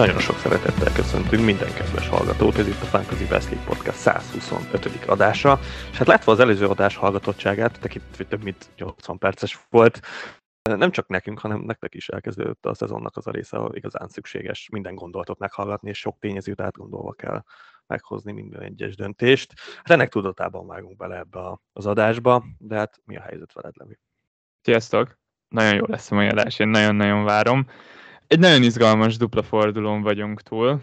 Nagyon sok szeretettel köszöntünk minden kedves hallgatót, ez itt a Fantasy Wrestling Podcast 125. adása, és hát látva az előző adás hallgatottságát, tekintve több mint 80 perces volt, nem csak nekünk, hanem nektek is elkezdődött a szezonnak az a része, ahol igazán szükséges minden gondolatot meghallgatni, és sok tényezőt átgondolva kell meghozni minden egyes döntést. Hát ennek tudatában vágunk bele ebbe az adásba, de hát mi a helyzet veled, Levi? Sziasztok! Nagyon jó lesz a mai adás, én nagyon-nagyon várom. Egy nagyon izgalmas dupla fordulón vagyunk túl.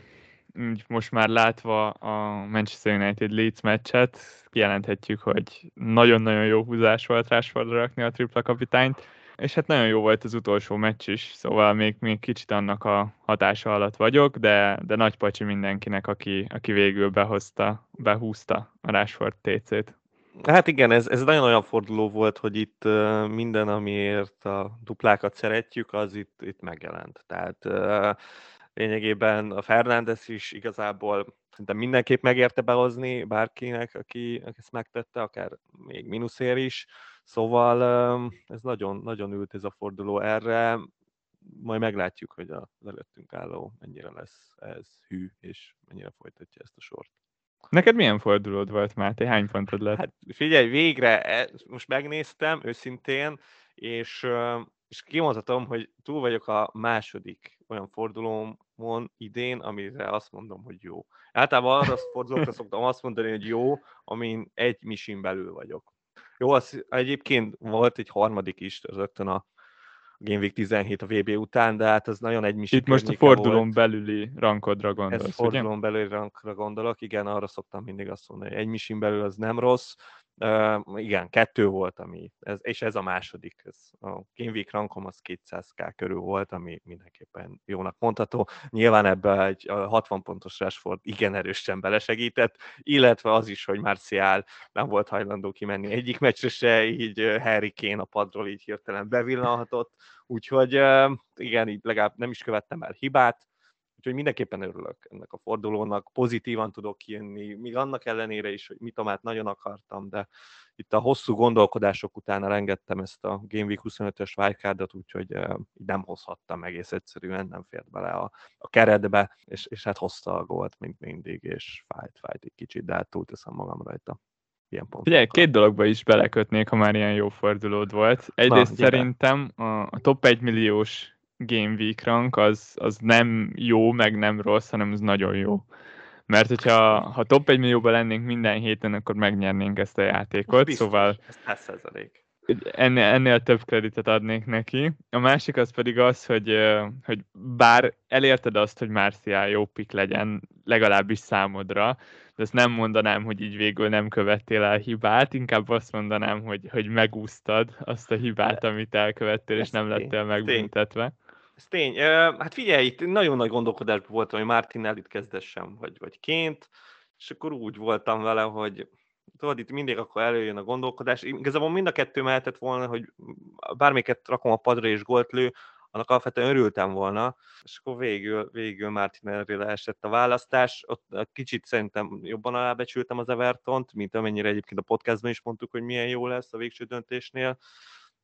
Most már látva a Manchester United Leeds meccset, kijelenthetjük, hogy nagyon-nagyon jó húzás volt Rashfordra rakni a tripla kapitányt, és hát nagyon jó volt az utolsó meccs is, szóval még, még kicsit annak a hatása alatt vagyok, de, de nagy pacsi mindenkinek, aki, aki végül behozta, behúzta a Rashford TC-t. Hát igen, ez, ez nagyon olyan forduló volt, hogy itt minden, amiért a duplákat szeretjük, az itt, itt megjelent. Tehát lényegében a Fernández is igazából szerintem mindenképp megérte behozni bárkinek, aki, aki ezt megtette, akár még mínuszér is. Szóval ez nagyon, nagyon ült ez a forduló erre. Majd meglátjuk, hogy az előttünk álló mennyire lesz ez hű, és mennyire folytatja ezt a sort. Neked milyen fordulód volt, Máté? Hány pontod lett? Hát figyelj, végre, e, most megnéztem őszintén, és, és kimondhatom, hogy túl vagyok a második olyan fordulómon idén, amire azt mondom, hogy jó. Általában arra fordulókra szoktam azt mondani, hogy jó, amin egy misin belül vagyok. Jó, az egyébként volt egy harmadik is, rögtön a Game Week 17 a VB után, de hát az nagyon egy Itt most a fordulón volt. belüli rankodra gondolsz, Ez fordulón ugye? belüli rankra gondolok, igen, arra szoktam mindig azt mondani, hogy egy misin belül az nem rossz, Igen, kettő volt, ami, ez, és ez a második. Ez a Game Week rankom az 200k körül volt, ami mindenképpen jónak mondható. Nyilván ebbe egy 60 pontos Rashford igen erősen belesegített, illetve az is, hogy Marcial nem volt hajlandó kimenni egyik meccsre se, így Harry Kane a padról így hirtelen bevillanhatott. Úgyhogy igen, így legalább nem is követtem el hibát, Úgyhogy mindenképpen örülök ennek a fordulónak, pozitívan tudok kijönni, még annak ellenére is, hogy mitomát nagyon akartam, de itt a hosszú gondolkodások után elengedtem ezt a Game Week 25-ös wildcardot, úgyhogy nem hozhattam egész egyszerűen, nem fért bele a, a keretbe, és, és hát hozta a gólt, mint mindig, és fájt, fájt egy kicsit, de hát túlteszem magam rajta. Ilyen Ugye, két dologba is belekötnék, ha már ilyen jó fordulód volt. Egyrészt Na, szerintem a, a top 1 milliós Game Week rank az, az nem jó, meg nem rossz, hanem az nagyon jó. Mert hogyha ha top 1 millióban lennénk minden héten, akkor megnyernénk ezt a játékot, biztos, szóval ez ennél, ennél több kreditet adnék neki. A másik az pedig az, hogy, hogy bár elérted azt, hogy Marcial jó pik legyen, legalábbis számodra, de ezt nem mondanám, hogy így végül nem követtél el hibát, inkább azt mondanám, hogy, hogy megúsztad azt a hibát, amit elkövettél, és nem lettél megbüntetve. Ez tény. Hát figyelj, itt nagyon nagy gondolkodásban voltam, hogy Martin itt kezdessem, vagy, vagy ként, és akkor úgy voltam vele, hogy tudod, itt mindig akkor előjön a gondolkodás. Igazából mind a kettő mehetett volna, hogy bármiket rakom a padra és gólt lő, annak alapvetően örültem volna, és akkor végül, végül Martinelli esett a választás. Ott kicsit szerintem jobban alábecsültem az Evertont, mint amennyire egyébként a podcastban is mondtuk, hogy milyen jó lesz a végső döntésnél.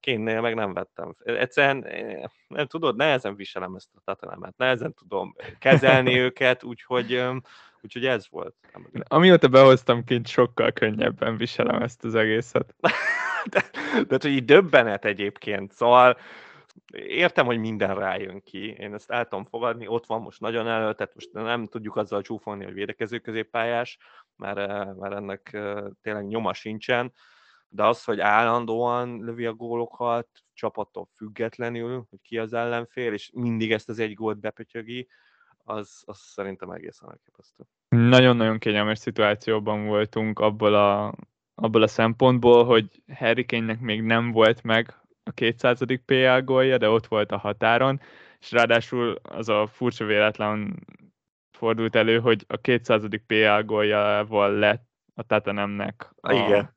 Kénnél meg nem vettem. Egyszerűen, eh, nem tudod, nehezen viselem ezt a tatelemet, nehezen tudom kezelni őket, úgyhogy, úgyhogy ez volt. Amióta behoztam kint, sokkal könnyebben viselem ezt az egészet. de, de hogy így döbbenet egyébként, szóval értem, hogy minden rájön ki, én ezt el tudom fogadni, ott van most nagyon elő, tehát most nem tudjuk azzal csúfolni, hogy védekező középpályás, mert, eh, mert ennek eh, tényleg nyoma sincsen, de az, hogy állandóan lövi a gólokat, csapattól függetlenül, hogy ki az ellenfél, és mindig ezt az egy gólt bepötyögi, az, az szerintem egészen elképesztő. Nagyon-nagyon kényelmes szituációban voltunk abból a, abból a szempontból, hogy Harry Kane-nek még nem volt meg a 200. PL gólja, de ott volt a határon, és ráadásul az a furcsa véletlen fordult elő, hogy a 200. PL góljával lett a Tatanemnek a, Igen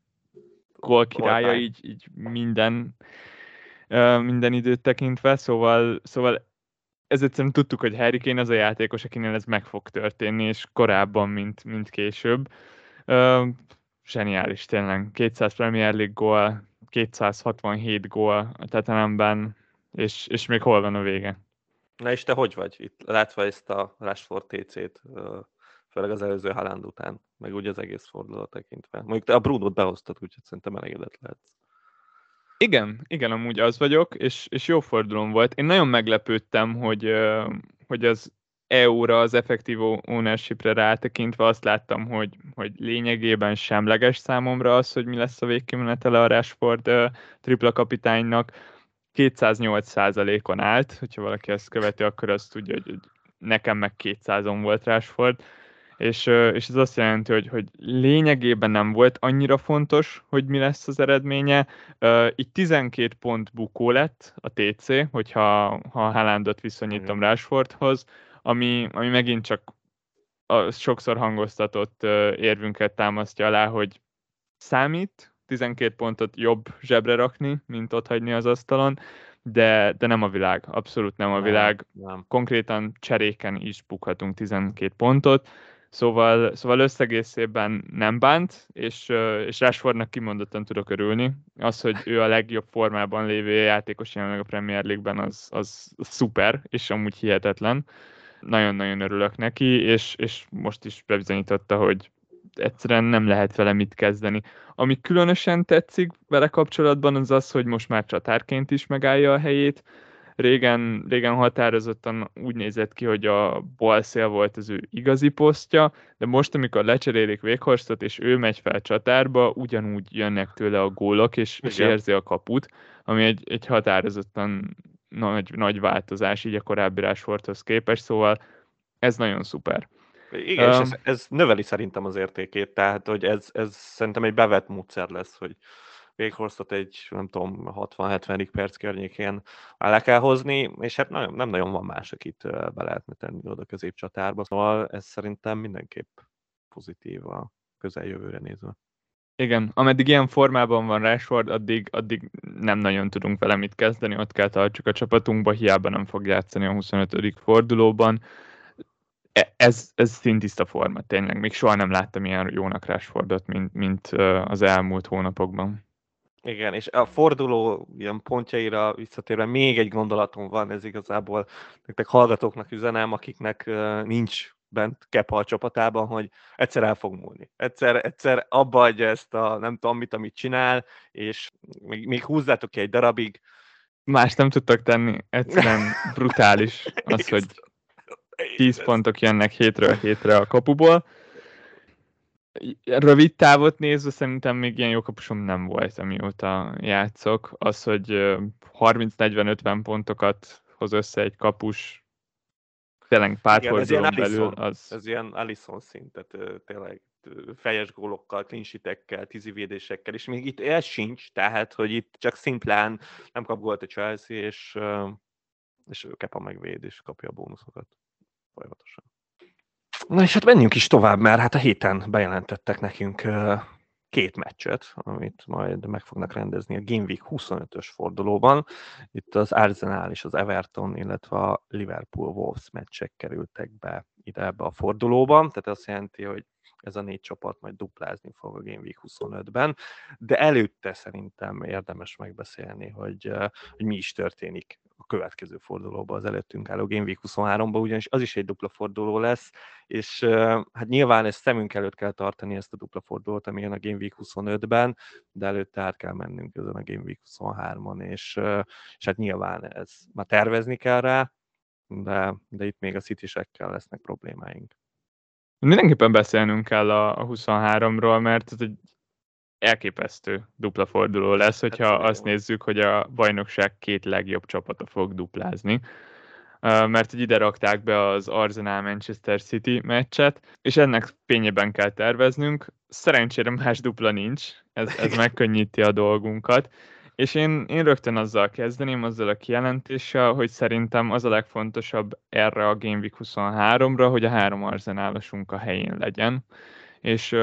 gól királya, így, így minden, minden időt tekintve, szóval, szóval ez egyszerűen tudtuk, hogy Harry Kane az a játékos, akinél ez meg fog történni, és korábban, mint, mint később. Uh, zseniális tényleg. 200 Premier League gól, 267 gól a Tottenhamben, és, és még hol van a vége? Na és te hogy vagy itt, látva ezt a Rashford TC-t, főleg az előző Haaland után, meg úgy az egész fordulat tekintve. Mondjuk te a Brunot behoztad, úgyhogy szerintem elégedett lehetsz. Igen, igen, amúgy az vagyok, és, és jó fordulom volt. Én nagyon meglepődtem, hogy, hogy az EU-ra, az effektív ownership-re rátekintve azt láttam, hogy, hogy lényegében semleges számomra az, hogy mi lesz a végkimenetele a Rashford uh, tripla kapitánynak. 208%-on állt, hogyha valaki ezt követi, akkor azt tudja, hogy, hogy nekem meg 200-on volt Rashford és, és ez azt jelenti, hogy, hogy lényegében nem volt annyira fontos, hogy mi lesz az eredménye. Itt 12 pont bukó lett a TC, hogyha ha Haalandot viszonyítom Rashfordhoz, ami, ami megint csak a sokszor hangoztatott érvünket támasztja alá, hogy számít 12 pontot jobb zsebre rakni, mint ott hagyni az asztalon, de, de nem a világ, abszolút nem a világ. Nem, nem. Konkrétan cseréken is bukhatunk 12 pontot, Szóval, szóval összegészében nem bánt, és, és Rashfordnak kimondottan tudok örülni. Az, hogy ő a legjobb formában lévő játékos jelenleg a Premier League-ben, az, az, szuper, és amúgy hihetetlen. Nagyon-nagyon örülök neki, és, és most is bebizonyította, hogy egyszerűen nem lehet vele mit kezdeni. Ami különösen tetszik vele kapcsolatban, az az, hogy most már csatárként is megállja a helyét, Régen, régen határozottan úgy nézett ki, hogy a balszél volt az ő igazi posztja, de most, amikor lecserélik Véghorstot, és ő megy fel csatárba, ugyanúgy jönnek tőle a gólok, és, és érzi a kaput, ami egy, egy határozottan nagy, nagy változás így a korábbi Rashfordhoz képest, szóval ez nagyon szuper. Igen, um, és ez, ez növeli szerintem az értékét, tehát hogy ez, ez szerintem egy bevett módszer lesz, hogy Véghorstot egy, nem tudom, 60-70. perc környékén le kell hozni, és hát nagyon, nem nagyon van más, akit be lehetne tenni oda középcsatárba, szóval ez szerintem mindenképp pozitív a közeljövőre nézve. Igen, ameddig ilyen formában van Rashford, addig, addig nem nagyon tudunk vele mit kezdeni, ott kell tartsuk a csapatunkba, hiába nem fog játszani a 25. fordulóban. E, ez, ez szintiszta forma, tényleg. Még soha nem láttam ilyen jónak Rashfordot, mint, mint az elmúlt hónapokban. Igen, és a forduló ilyen pontjaira visszatérve még egy gondolatom van, ez igazából nektek hallgatóknak üzenem, akiknek nincs bent Kepa a csapatában, hogy egyszer el fog múlni. Egyszer, egyszer abba adja ezt a nem tudom mit, amit csinál, és még, még húzzátok ki egy darabig. Más nem tudtak tenni, egyszerűen brutális az, hogy 10 pontok jönnek hétről hétre a kapuból, rövid távot nézve szerintem még ilyen jó kapusom nem volt, amióta játszok. Az, hogy 30-40-50 pontokat hoz össze egy kapus, tényleg pár Igen, fordulón belül, az... Ez ilyen Alisson szint, tehát tényleg fejes gólokkal, klinsitekkel, tízivédésekkel, és még itt ez sincs, tehát, hogy itt csak szimplán nem kap gólt a Chelsea, és, és Kepa megvéd, és kapja a bónuszokat folyamatosan. Na és hát menjünk is tovább, mert hát a héten bejelentettek nekünk két meccset, amit majd meg fognak rendezni a Game Week 25-ös fordulóban. Itt az Arsenal és az Everton, illetve a Liverpool Wolves meccsek kerültek be ide ebbe a fordulóba, tehát azt jelenti, hogy ez a négy csapat majd duplázni fog a Game Week 25-ben, de előtte szerintem érdemes megbeszélni, hogy, hogy mi is történik a következő fordulóba, az előttünk álló Game Week 23-ba, ugyanis az is egy dupla forduló lesz, és hát nyilván ezt szemünk előtt kell tartani ezt a dupla fordulót, ami jön a Game Week 25-ben, de előtte át kell mennünk ezen a Game Week 23-on, és, és hát nyilván ez már tervezni kell rá, de, de itt még a city lesznek problémáink. Mindenképpen beszélnünk kell a, a 23-ról, mert ez egy elképesztő dupla forduló lesz, hogyha hát, azt nézzük, hogy a bajnokság két legjobb csapata fog duplázni. Mert hogy ide rakták be az Arsenal-Manchester City meccset, és ennek fényében kell terveznünk. Szerencsére más dupla nincs, ez, ez megkönnyíti a dolgunkat. És én, én rögtön azzal kezdeném, azzal a kijelentéssel, hogy szerintem az a legfontosabb erre a Game Week 23-ra, hogy a három arzenálosunk a helyén legyen, és,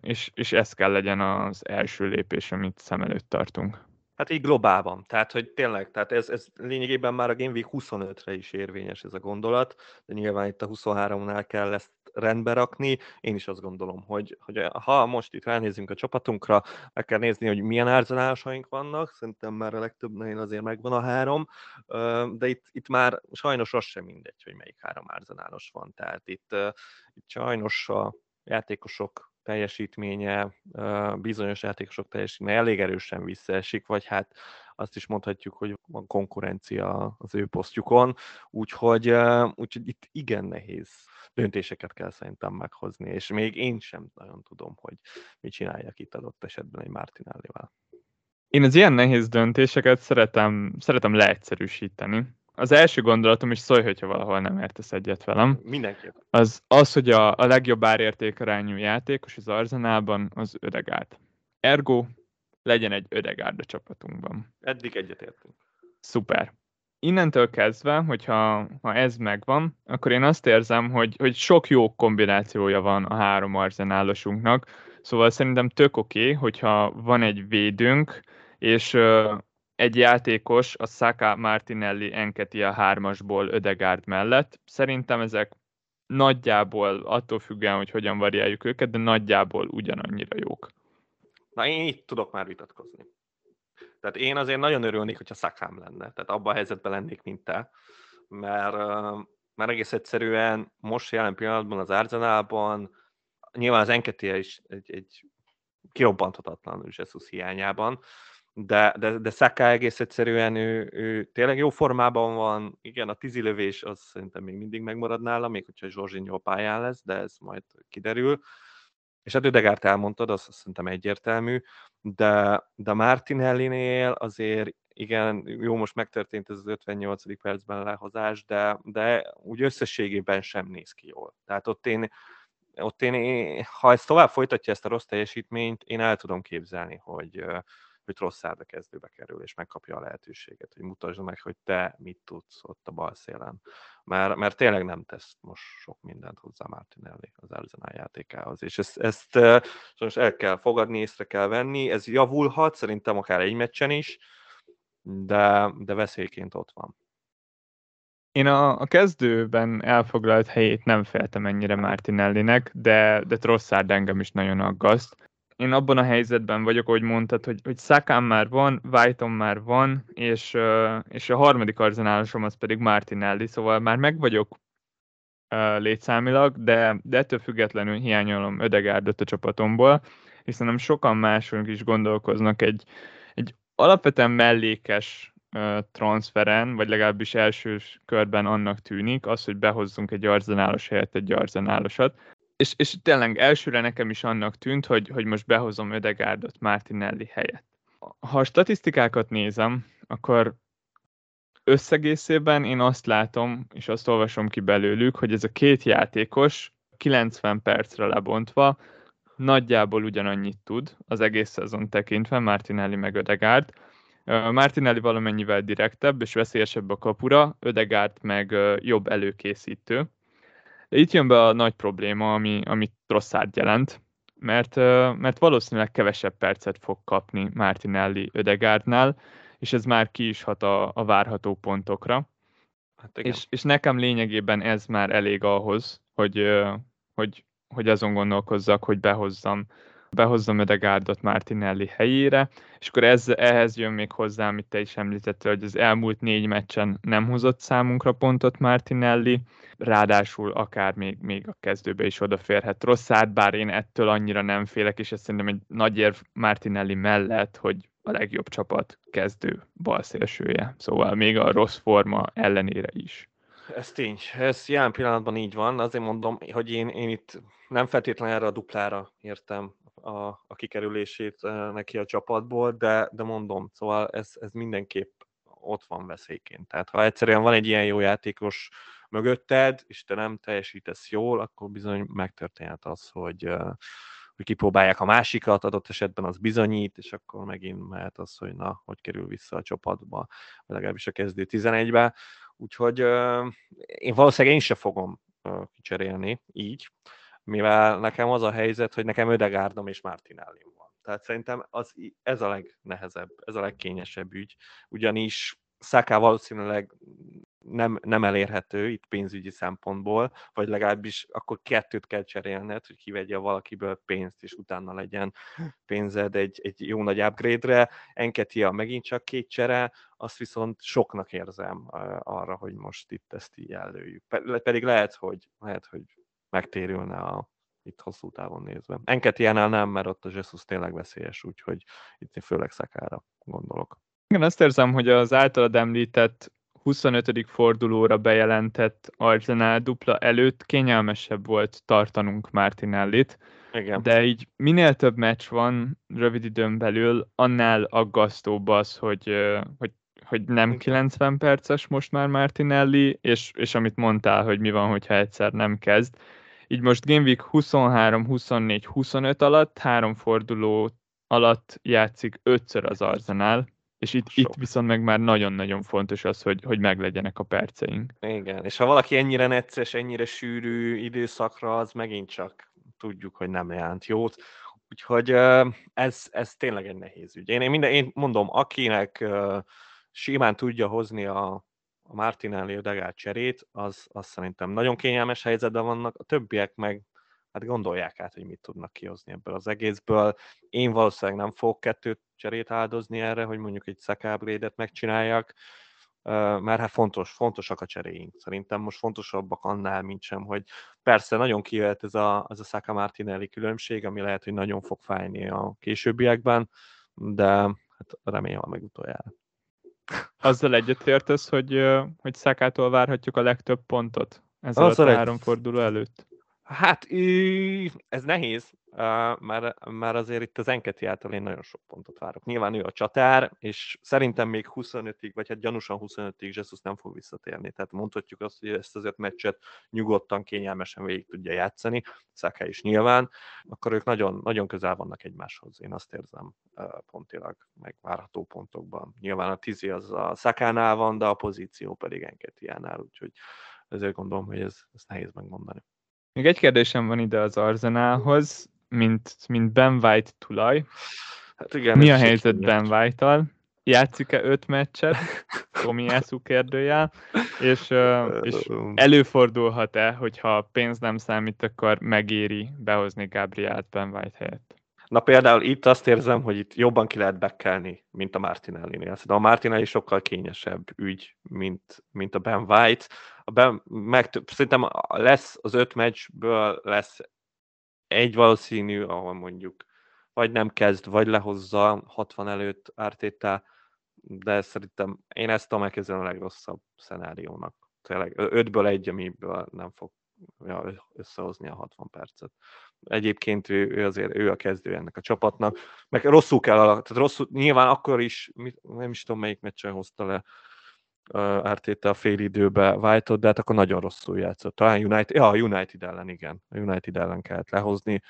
és, és ez kell legyen az első lépés, amit szem előtt tartunk. Hát így globálban. Tehát, hogy tényleg, tehát ez, ez lényegében már a Game Week 25-re is érvényes ez a gondolat, de nyilván itt a 23-nál kell ezt rendbe rakni. Én is azt gondolom, hogy, hogy ha most itt ránézünk a csapatunkra, meg kell nézni, hogy milyen árzanásaink vannak, szerintem már a legtöbbnél azért megvan a három, de itt, itt már sajnos az sem mindegy, hogy melyik három árzanálos van. Tehát itt, itt sajnos a játékosok teljesítménye, bizonyos játékosok teljesítménye elég erősen visszaesik, vagy hát azt is mondhatjuk, hogy van konkurencia az ő posztjukon, úgyhogy, úgyhogy itt igen nehéz döntéseket kell szerintem meghozni, és még én sem nagyon tudom, hogy mit csináljak itt adott esetben egy Martinellivel. Én az ilyen nehéz döntéseket szeretem, szeretem leegyszerűsíteni. Az első gondolatom, is szólj, hogyha valahol nem értesz egyet velem. Mindenképp. Az, az hogy a, a legjobb árértékarányú játékos az Arzenálban az Ödegárd. Ergo legyen egy Ödegárd a csapatunkban. Eddig egyetértünk. Szuper. Innentől kezdve, hogyha ha ez megvan, akkor én azt érzem, hogy, hogy sok jó kombinációja van a három arzenálosunknak, szóval szerintem tök oké, okay, hogyha van egy védőnk, és egy játékos a Saka Martinelli enketi a hármasból Ödegárd mellett. Szerintem ezek nagyjából, attól függően, hogy hogyan variáljuk őket, de nagyjából ugyanannyira jók. Na én itt tudok már vitatkozni. Tehát én azért nagyon örülnék, hogyha szakám lenne. Tehát abban a helyzetben lennék, mint te. Mert, mert egész egyszerűen most jelen pillanatban az Arzenálban nyilván az enketie is egy, egy kirobbanthatatlan Jesus hiányában, de, de, de Saka egész egyszerűen ő, ő tényleg jó formában van, igen, a tízilövés az szerintem még mindig megmarad nála, még hogyha Zsorzsinyó pályán lesz, de ez majd kiderül. És hát Ödegárt elmondtad, az szerintem egyértelmű, de, de Martinelli-nél azért igen, jó, most megtörtént ez az 58. percben lehozás, de, de úgy összességében sem néz ki jól. Tehát ott én, ott én, ha ezt tovább folytatja ezt a rossz teljesítményt, én el tudom képzelni, hogy, hogy Trosszárd a kezdőbe kerül, és megkapja a lehetőséget, hogy mutasd meg, hogy te mit tudsz ott a bal szélen. Mert, mert tényleg nem tesz most sok mindent hozzá Martinelli az Arsenal játékához, és ezt, ezt most el kell fogadni, észre kell venni, ez javulhat, szerintem akár egy meccsen is, de, de veszélyként ott van. Én a, a kezdőben elfoglalt helyét nem féltem ennyire Martinellinek, de, de Trosszárd engem is nagyon aggaszt én abban a helyzetben vagyok, ahogy mondtad, hogy, hogy Szakán már van, Whiteon már van, és, és a harmadik arzenálosom az pedig Martinelli, szóval már meg vagyok létszámilag, de, de ettől függetlenül hiányolom Ödegárdot a csapatomból, hiszen nem sokan mások is gondolkoznak egy, egy alapvetően mellékes transferen, vagy legalábbis első körben annak tűnik, az, hogy behozzunk egy arzenálos helyett egy arzenálosat és, és tényleg elsőre nekem is annak tűnt, hogy, hogy most behozom Ödegárdot Martinelli helyett. Ha a statisztikákat nézem, akkor összegészében én azt látom, és azt olvasom ki belőlük, hogy ez a két játékos 90 percre lebontva nagyjából ugyanannyit tud az egész szezon tekintve, Martinelli meg Ödegárd. Martinelli valamennyivel direktebb és veszélyesebb a kapura, Ödegárd meg jobb előkészítő. De itt jön be a nagy probléma, ami, ami Trosszárd jelent, mert, mert valószínűleg kevesebb percet fog kapni Martinelli Ödegárdnál, és ez már ki is hat a, a várható pontokra. Hát és, és nekem lényegében ez már elég ahhoz, hogy, hogy, hogy azon gondolkozzak, hogy behozzam behozzam Ödegárdot Martinelli helyére, és akkor ez, ehhez jön még hozzá, amit te is említettél, hogy az elmúlt négy meccsen nem hozott számunkra pontot Martinelli, ráadásul akár még, még a kezdőbe is odaférhet Rosszát, bár én ettől annyira nem félek, és ez szerintem egy nagy érv Martinelli mellett, hogy a legjobb csapat kezdő balszélsője. Szóval még a rossz forma ellenére is. Ez tény. Ez jelen pillanatban így van. Azért mondom, hogy én, én itt nem feltétlenül erre a duplára értem a, a kikerülését neki a csapatból, de, de mondom, szóval ez, ez mindenképp ott van veszélyként. Tehát ha egyszerűen van egy ilyen jó játékos mögötted, és te nem teljesítesz jól, akkor bizony megtörténhet az, hogy, hogy kipróbálják a másikat, adott esetben az bizonyít, és akkor megint mehet az, hogy na, hogy kerül vissza a csapatba, vagy legalábbis a kezdő 11-be. Úgyhogy én valószínűleg én sem fogom kicserélni így, mivel nekem az a helyzet, hogy nekem Ödegárdom és Martinelli van. Tehát szerintem az, ez a legnehezebb, ez a legkényesebb ügy, ugyanis Szaká valószínűleg nem, nem elérhető itt pénzügyi szempontból, vagy legalábbis akkor kettőt kell cserélned, hogy kivegye valakiből pénzt, és utána legyen pénzed egy, egy jó nagy upgrade-re. Enketia megint csak két csere, azt viszont soknak érzem arra, hogy most itt ezt így előjük. Pedig lehet, hogy, lehet, hogy megtérülne a, itt hosszú távon nézve. Enketiánál nem, mert ott a Jesus tényleg veszélyes, úgyhogy itt főleg szakára gondolok. Igen, azt érzem, hogy az általad említett 25. fordulóra bejelentett Arsenal dupla előtt kényelmesebb volt tartanunk Martinellit, Igen. de így minél több meccs van rövid időn belül, annál aggasztóbb az, hogy, hogy, hogy nem 90 perces most már Martinelli, és, és amit mondtál, hogy mi van, hogyha egyszer nem kezd. Így most Game Week 23, 24, 25 alatt, három forduló alatt játszik ötször az Arsenal, és itt, itt viszont meg már nagyon-nagyon fontos az, hogy, hogy meglegyenek a perceink. Igen, és ha valaki ennyire necces, ennyire sűrű időszakra, az megint csak tudjuk, hogy nem jelent jót. Úgyhogy ez, ez tényleg egy nehéz ügy. Én, én, minden, én mondom, akinek simán tudja hozni a, a Martinelli Ödegát cserét, az, az szerintem nagyon kényelmes helyzetben vannak, a többiek meg hát gondolják át, hogy mit tudnak kihozni ebből az egészből. Én valószínűleg nem fogok kettőt cserét áldozni erre, hogy mondjuk egy szakáblédet megcsináljak, mert hát fontos, fontosak a cseréink. Szerintem most fontosabbak annál, mint sem, hogy persze nagyon kijöhet ez a, ez a Saka Martinelli különbség, ami lehet, hogy nagyon fog fájni a későbbiekben, de hát remélem meg utoljára. Azzal egyetértesz, hogy, hogy Szakától várhatjuk a legtöbb pontot ezzel a három forduló előtt? Hát ez nehéz, mert, mert azért itt az Enketi által én nagyon sok pontot várok. Nyilván ő a csatár, és szerintem még 25-ig, vagy hát gyanúsan 25-ig Jesus nem fog visszatérni. Tehát mondhatjuk azt, hogy ezt az öt meccset nyugodtan, kényelmesen végig tudja játszani, Szaká is nyilván, akkor ők nagyon, nagyon közel vannak egymáshoz, én azt érzem pontilag, meg várható pontokban. Nyilván a tizi az a Szakánál van, de a pozíció pedig Enketiánál, úgyhogy ezért gondolom, hogy ez, ez nehéz megmondani. Még egy kérdésem van ide az Arzenálhoz, mint, mint Ben White tulaj. Hát igen, Mi a helyzet Ben White-tal? Játszik-e öt meccset? Tomiászú kérdőjel. És, és előfordulhat-e, hogyha pénz nem számít, akkor megéri behozni Gabrielt Ben White helyett? Na például itt azt érzem, hogy itt jobban ki lehet bekkelni, mint a Martinelli-nél. De a Martinelli sokkal kényesebb ügy, mint, mint a Ben White. A ben, meg, szerintem lesz az öt meccsből lesz egy valószínű, ahol mondjuk vagy nem kezd, vagy lehozza 60 előtt Ártétel, de szerintem én ezt tudom elképzelni a legrosszabb szenáriónak. Tényleg ötből egy, amiből nem fog összehozni a 60 percet. Egyébként ő, ő azért ő a kezdő ennek a csapatnak, meg rosszul kell, tehát rosszul, nyilván akkor is, nem is tudom melyik meccsen hozta le Ártéte a fél időbe váltott, de hát akkor nagyon rosszul játszott. Talán United, ja, a United ellen, igen. A United ellen kellett lehozni.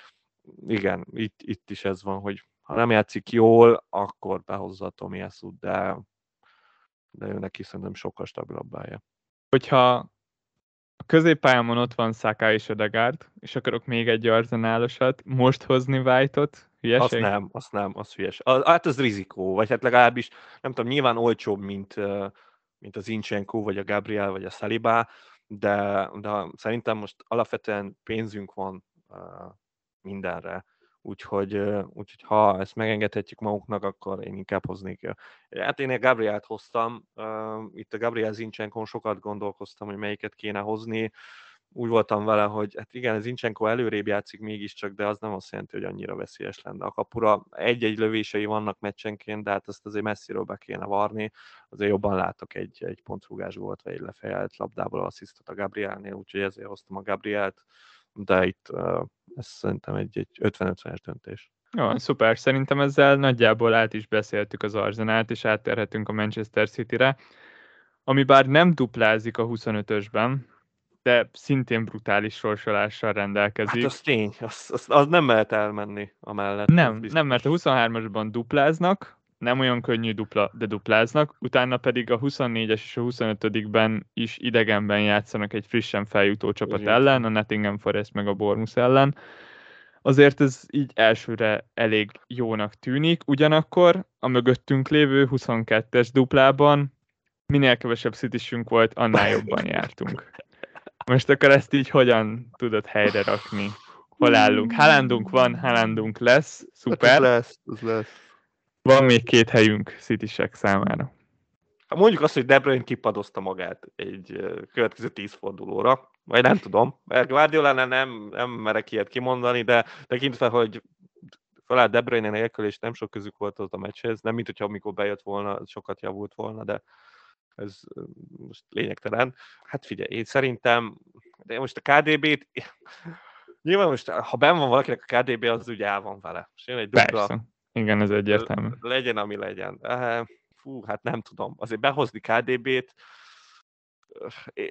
Igen, itt, itt is ez van, hogy ha nem játszik jól, akkor behozza a Tomiasut, de, de ő neki szerintem sokkal stabilabb állja. Hogyha a középpályámon ott van Saka és Ödegárd, és akarok még egy arzenálosat, most hozni White-ot, hülyeség? Azt nem, azt nem, az hülyes. Hát az rizikó, vagy hát legalábbis, nem tudom, nyilván olcsóbb, mint, mint az Incsenko, vagy a Gabriel, vagy a Saliba, de, de szerintem most alapvetően pénzünk van mindenre, úgyhogy, úgyhogy ha ezt megengedhetjük magunknak, akkor én inkább hoznék. Hát én a Gabrielt hoztam, itt a Gabriel Zincsenkon sokat gondolkoztam, hogy melyiket kéne hozni, úgy voltam vele, hogy hát igen, az Incsenko előrébb játszik mégiscsak, de az nem azt jelenti, hogy annyira veszélyes lenne. A kapura egy-egy lövései vannak meccsenként, de hát azt azért messziről be kéne varni. Azért jobban látok egy, egy pontrugás volt, vagy egy lefejelt labdából asszisztot a Gabrielnél, úgyhogy ezért hoztam a Gabrielt, de itt uh, ez szerintem egy, egy 50-50-es döntés. Jó, szuper. Szerintem ezzel nagyjából át is beszéltük az Arzenát, és átterhetünk a Manchester City-re, ami bár nem duplázik a 25-ösben, de szintén brutális sorsolással rendelkezik. Hát az tény, az, az, az nem mehet elmenni amellett. Nem, nem, mert a 23-asban dupláznak, nem olyan könnyű dupla, de dupláznak, utána pedig a 24-es és a 25-ben is idegenben játszanak egy frissen feljutó csapat Zsírt. ellen, a Nottingham Forest meg a Bournemouth ellen. azért ez így elsőre elég jónak tűnik, ugyanakkor a mögöttünk lévő 22-es duplában minél kevesebb szitissünk volt, annál jobban jártunk. Most akkor ezt így hogyan tudod helyre rakni? Hol állunk? Hálandunk van, Hálandunk lesz, szuper. Ez lesz, ez lesz. Van még két helyünk Citysek számára. Hát mondjuk azt, hogy De Bruyne kipadozta magát egy következő tíz fordulóra, vagy nem tudom, mert Guardiola nem, nem merek ilyet kimondani, de tekintve, hogy felállt De Bruyne nélkül, és nem sok közük volt az a meccshez, nem mint hogyha amikor bejött volna, sokat javult volna, de ez most lényegtelen. Hát figyelj, én szerintem, de most a KDB-t, nyilván most, ha benn van valakinek a KDB, az ugye el van vele. És jön egy dupla, Persze. Igen, ez egyértelmű. legyen, ami legyen. Fú, hát nem tudom. Azért behozni KDB-t,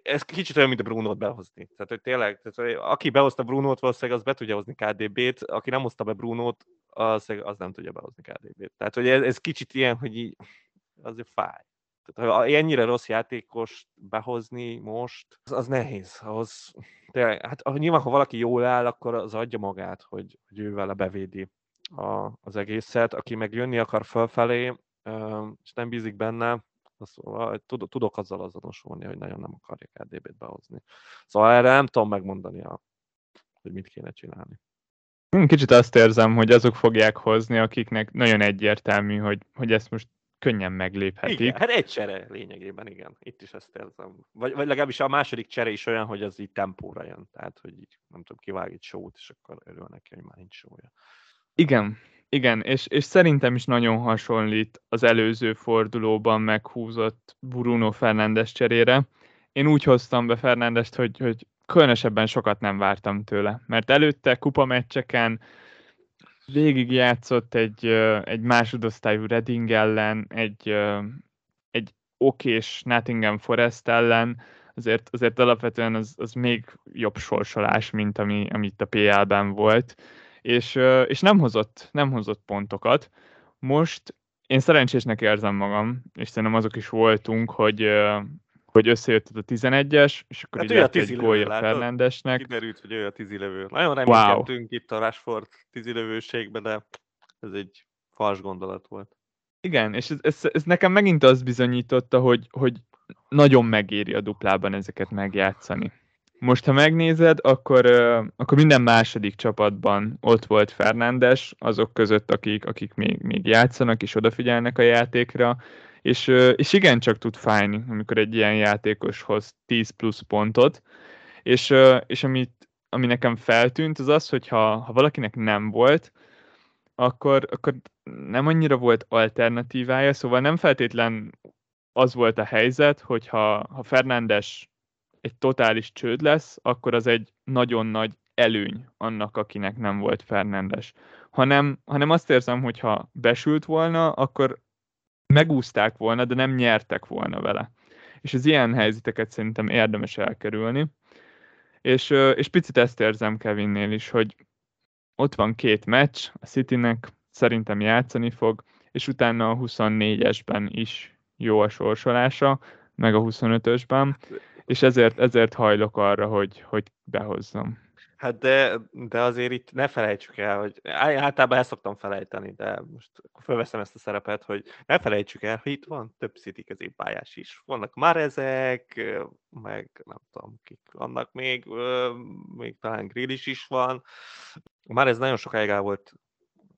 ez kicsit olyan, mint a Brunót behozni. Tehát, hogy tényleg, tehát, hogy aki behozta Brunót, valószínűleg az be tudja hozni KDB-t, aki nem hozta be Brunót, az, az nem tudja behozni KDB-t. Tehát, hogy ez, ez kicsit ilyen, hogy így, azért fáj. Tehát, ha ennyire rossz játékos behozni most, az, az nehéz. Ahhoz, tényleg, hát nyilván, ha valaki jól áll, akkor az adja magát, hogy, hogy ő vele bevédi a, az egészet. Aki meg jönni akar fölfelé, és nem bízik benne, szóval tud- tudok azzal azonosulni, hogy nagyon nem akarják KDB-t behozni. Szóval erre nem tudom megmondani, a, hogy mit kéne csinálni. Kicsit azt érzem, hogy azok fogják hozni, akiknek nagyon egyértelmű, hogy, hogy ezt most könnyen megléphetik. Igen, hát egy csere lényegében, igen. Itt is ezt érzem. Vagy, vagy legalábbis a második csere is olyan, hogy az így tempóra jön. Tehát, hogy így, nem tudom, kivág egy sót, és akkor örül neki, hogy már nincs sója. Igen, igen, és, és szerintem is nagyon hasonlít az előző fordulóban meghúzott Bruno Fernandes cserére. Én úgy hoztam be Fernandest, hogy, hogy különösebben sokat nem vártam tőle, mert előtte kupameccseken végig játszott egy, egy másodosztályú Reading ellen, egy, egy okés Nottingham Forest ellen, azért, azért alapvetően az, az még jobb sorsolás, mint ami, amit a PL-ben volt és, és nem, hozott, nem hozott pontokat. Most én szerencsésnek érzem magam, és szerintem azok is voltunk, hogy, hogy összejött a 11-es, és akkor Hát így lett egy látod? Fernandesnek. Kiderült, hogy ő a tízilövő. Nagyon reménykedtünk itt a Rashford tízilövőségbe, de ez egy fals gondolat volt. Igen, és ez, ez, ez nekem megint azt bizonyította, hogy, hogy nagyon megéri a duplában ezeket megjátszani. Most, ha megnézed, akkor, akkor minden második csapatban ott volt Fernándes, azok között, akik, akik még, még játszanak és odafigyelnek a játékra, és, és igen, csak tud fájni, amikor egy ilyen játékos hoz 10 plusz pontot, és, és amit, ami nekem feltűnt, az az, hogy ha, ha valakinek nem volt, akkor, akkor nem annyira volt alternatívája, szóval nem feltétlen az volt a helyzet, hogy ha, ha Fernándes egy totális csőd lesz, akkor az egy nagyon nagy előny annak, akinek nem volt Fernándes. Hanem, hanem azt érzem, hogy ha besült volna, akkor megúzták volna, de nem nyertek volna vele. És az ilyen helyzeteket szerintem érdemes elkerülni. És, és picit ezt érzem Kevinnél is, hogy ott van két meccs, a Citynek szerintem játszani fog, és utána a 24-esben is jó a sorsolása, meg a 25-ösben, és ezért, ezért hajlok arra, hogy, hogy behozzam. Hát de, de azért itt ne felejtsük el, hogy általában el szoktam felejteni, de most felveszem ezt a szerepet, hogy ne felejtsük el, hogy itt van több City középpályás is. Vannak már ezek, meg nem tudom, kik vannak még, még talán Grealish is van. Már ez nagyon sokáig el volt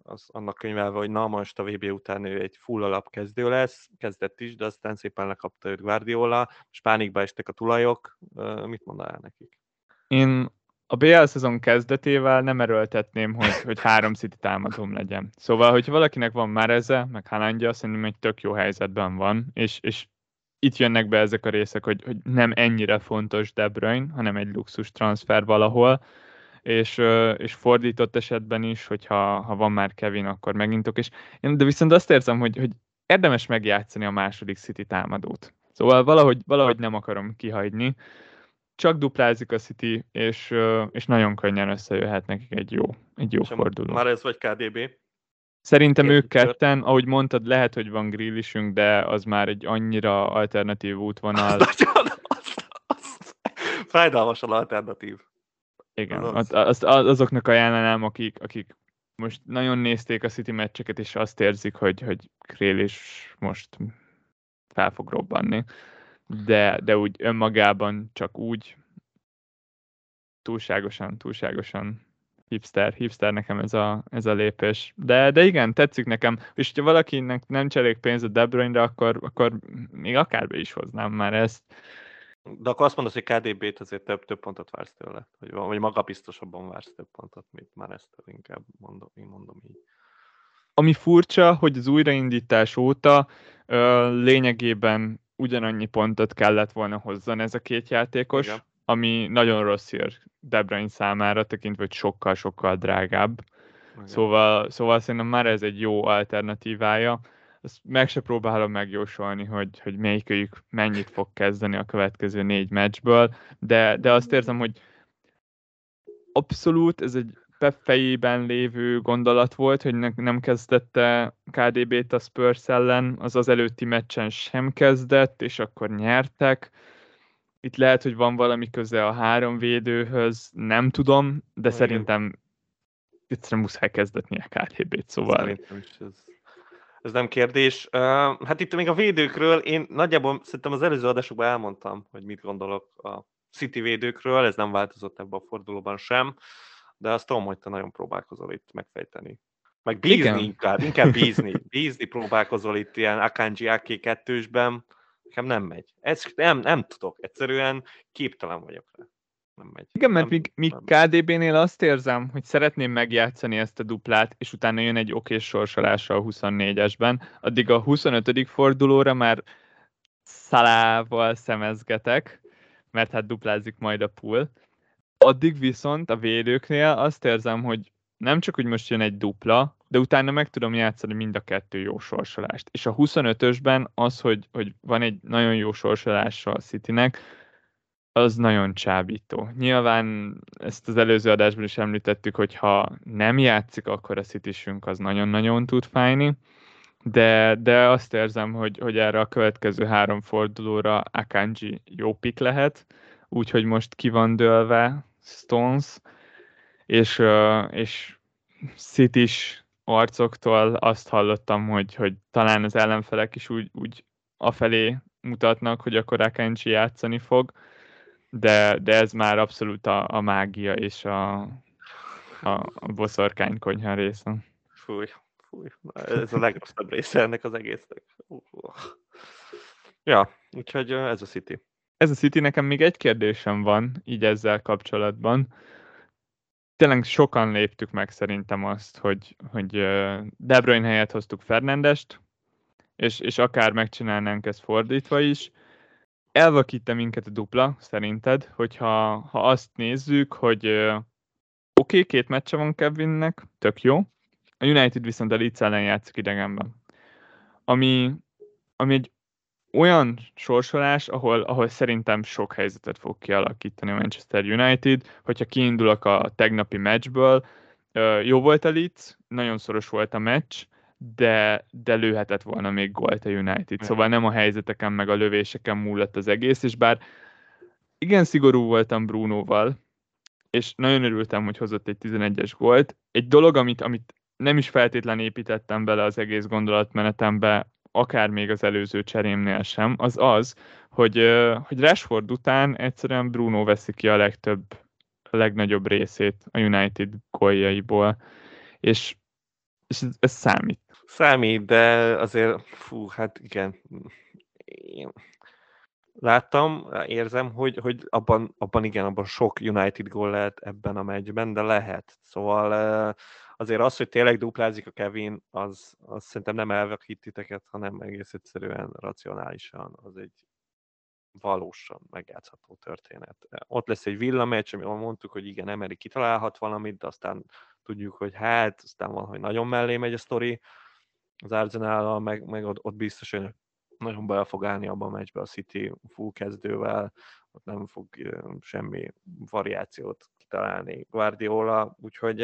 az, annak könyvelve, hogy na most a VB után ő egy full alap kezdő lesz, kezdett is, de aztán szépen lekapta őt Guardiola, és pánikba estek a tulajok. Mit mondanál nekik? Én a BL szezon kezdetével nem erőltetném, hogy, hogy három City támadóm legyen. Szóval, hogy valakinek van már eze, meg Haalandja, szerintem egy tök jó helyzetben van, és, és itt jönnek be ezek a részek, hogy, hogy nem ennyire fontos De Bruyne, hanem egy luxus transfer valahol, és, és fordított esetben is, hogyha ha van már Kevin, akkor megintok, és én, de viszont azt érzem, hogy, hogy érdemes megjátszani a második City támadót. Szóval valahogy, valahogy nem akarom kihagyni, csak duplázik a City, és, és nagyon könnyen összejöhet nekik egy jó, egy jó a forduló. Már ez vagy KDB? Szerintem ők ketten, ahogy mondtad, lehet, hogy van grillishünk, de az már egy annyira alternatív útvonal. Fájdalmasan alternatív. Igen, az, az, az, azoknak ajánlanám, akik, akik most nagyon nézték a City meccseket, és azt érzik, hogy, hogy Krél is most fel fog robbanni. De, de úgy önmagában csak úgy túlságosan, túlságosan hipster, hipster nekem ez a, ez a lépés. De, de igen, tetszik nekem. És ha valakinek nem cserék pénz a De Bruyne-re, akkor, akkor még akárbe is hoznám már ezt. De akkor azt mondod, hogy KDB-t azért több, több pontot vársz tőle? Vagy, vagy magabiztosabban vársz több pontot, mint már ezt inkább mondom, én mondom így. Ami furcsa, hogy az újraindítás óta ö, lényegében ugyanannyi pontot kellett volna hozzon ez a két játékos, Igen. ami nagyon rossz hír De Bruyne számára, tekintve, hogy sokkal-sokkal drágább. Igen. Szóval, szóval szerintem már ez egy jó alternatívája ezt meg se próbálom megjósolni, hogy, hogy melyikőjük mennyit fog kezdeni a következő négy meccsből, de, de azt érzem, hogy abszolút ez egy Pep fejében lévő gondolat volt, hogy ne, nem kezdette KDB-t a Spurs ellen, az az előtti meccsen sem kezdett, és akkor nyertek. Itt lehet, hogy van valami köze a három védőhöz, nem tudom, de Igen. szerintem egyszerűen muszáj kezdetni a KDB-t, szóval... Szerintem is ez ez nem kérdés. Hát itt még a védőkről, én nagyjából szerintem az előző adásokban elmondtam, hogy mit gondolok a City védőkről, ez nem változott ebben a fordulóban sem, de azt tudom, hogy te nagyon próbálkozol itt megfejteni. Meg bízni Igen. inkább, inkább bízni. Bízni próbálkozol itt ilyen Akanji AK 2 nekem nem megy. Ez nem, nem tudok, egyszerűen képtelen vagyok rá nem megy. Igen, mert míg, míg KDB-nél azt érzem, hogy szeretném megjátszani ezt a duplát, és utána jön egy okés sorsolása a 24-esben, addig a 25. fordulóra már szalával szemezgetek, mert hát duplázik majd a pool. Addig viszont a védőknél azt érzem, hogy nem csak, hogy most jön egy dupla, de utána meg tudom játszani mind a kettő jó sorsolást. És a 25-ösben az, hogy, hogy van egy nagyon jó sorsolása a Citynek, az nagyon csábító. Nyilván ezt az előző adásban is említettük, hogy ha nem játszik, akkor a szitésünk az nagyon-nagyon tud fájni, de, de azt érzem, hogy, hogy erre a következő három fordulóra Akanji jó pik lehet, úgyhogy most ki van dőlve Stones, és, és Citys arcoktól azt hallottam, hogy, hogy talán az ellenfelek is úgy, úgy afelé mutatnak, hogy akkor Akanji játszani fog, de, de ez már abszolút a, a mágia és a, a, a boszorkány konyha része. Fúj, fúj, ez a legrosszabb része ennek az egésznek. Ja, úgyhogy ez a City. Ez a City, nekem még egy kérdésem van, így ezzel kapcsolatban. Tényleg sokan léptük meg szerintem azt, hogy, hogy De Bruyne helyett hoztuk Fernandest, és, és akár megcsinálnánk ezt fordítva is, elvakít minket a dupla, szerinted, hogyha ha azt nézzük, hogy oké, okay, két meccse van Kevinnek, tök jó, a United viszont a Leeds ellen játszik idegenben. Ami, ami egy olyan sorsolás, ahol, ahol szerintem sok helyzetet fog kialakítani a Manchester United, hogyha kiindulok a tegnapi meccsből, jó volt a Leeds, nagyon szoros volt a meccs, de, de lőhetett volna még gólt a United. Szóval nem a helyzeteken, meg a lövéseken múlott az egész, és bár igen szigorú voltam Brunoval, és nagyon örültem, hogy hozott egy 11-es gólt. Egy dolog, amit, amit nem is feltétlen építettem bele az egész gondolatmenetembe, akár még az előző cserémnél sem, az az, hogy, hogy Rashford után egyszerűen Bruno veszi ki a legtöbb, a legnagyobb részét a United góljaiból. És, és ez, ez számít. Számít, de azért, fú, hát igen. Én láttam, érzem, hogy, hogy abban, abban igen, abban sok United gól lehet ebben a meccsben, de lehet. Szóval azért az, hogy tényleg duplázik a Kevin, az, az szerintem nem elvakít titeket, hanem egész egyszerűen racionálisan, az egy valósan megjátszható történet. Ott lesz egy villameccs, amivel mondtuk, hogy igen, Emery kitalálhat valamit, de aztán tudjuk, hogy hát, aztán van, hogy nagyon mellé megy a sztori, az arsenal meg, meg ott, ott biztos, hogy nagyon bele fog állni abban a meccsbe a City full kezdővel, ott nem fog semmi variációt kitalálni Guardiola, úgyhogy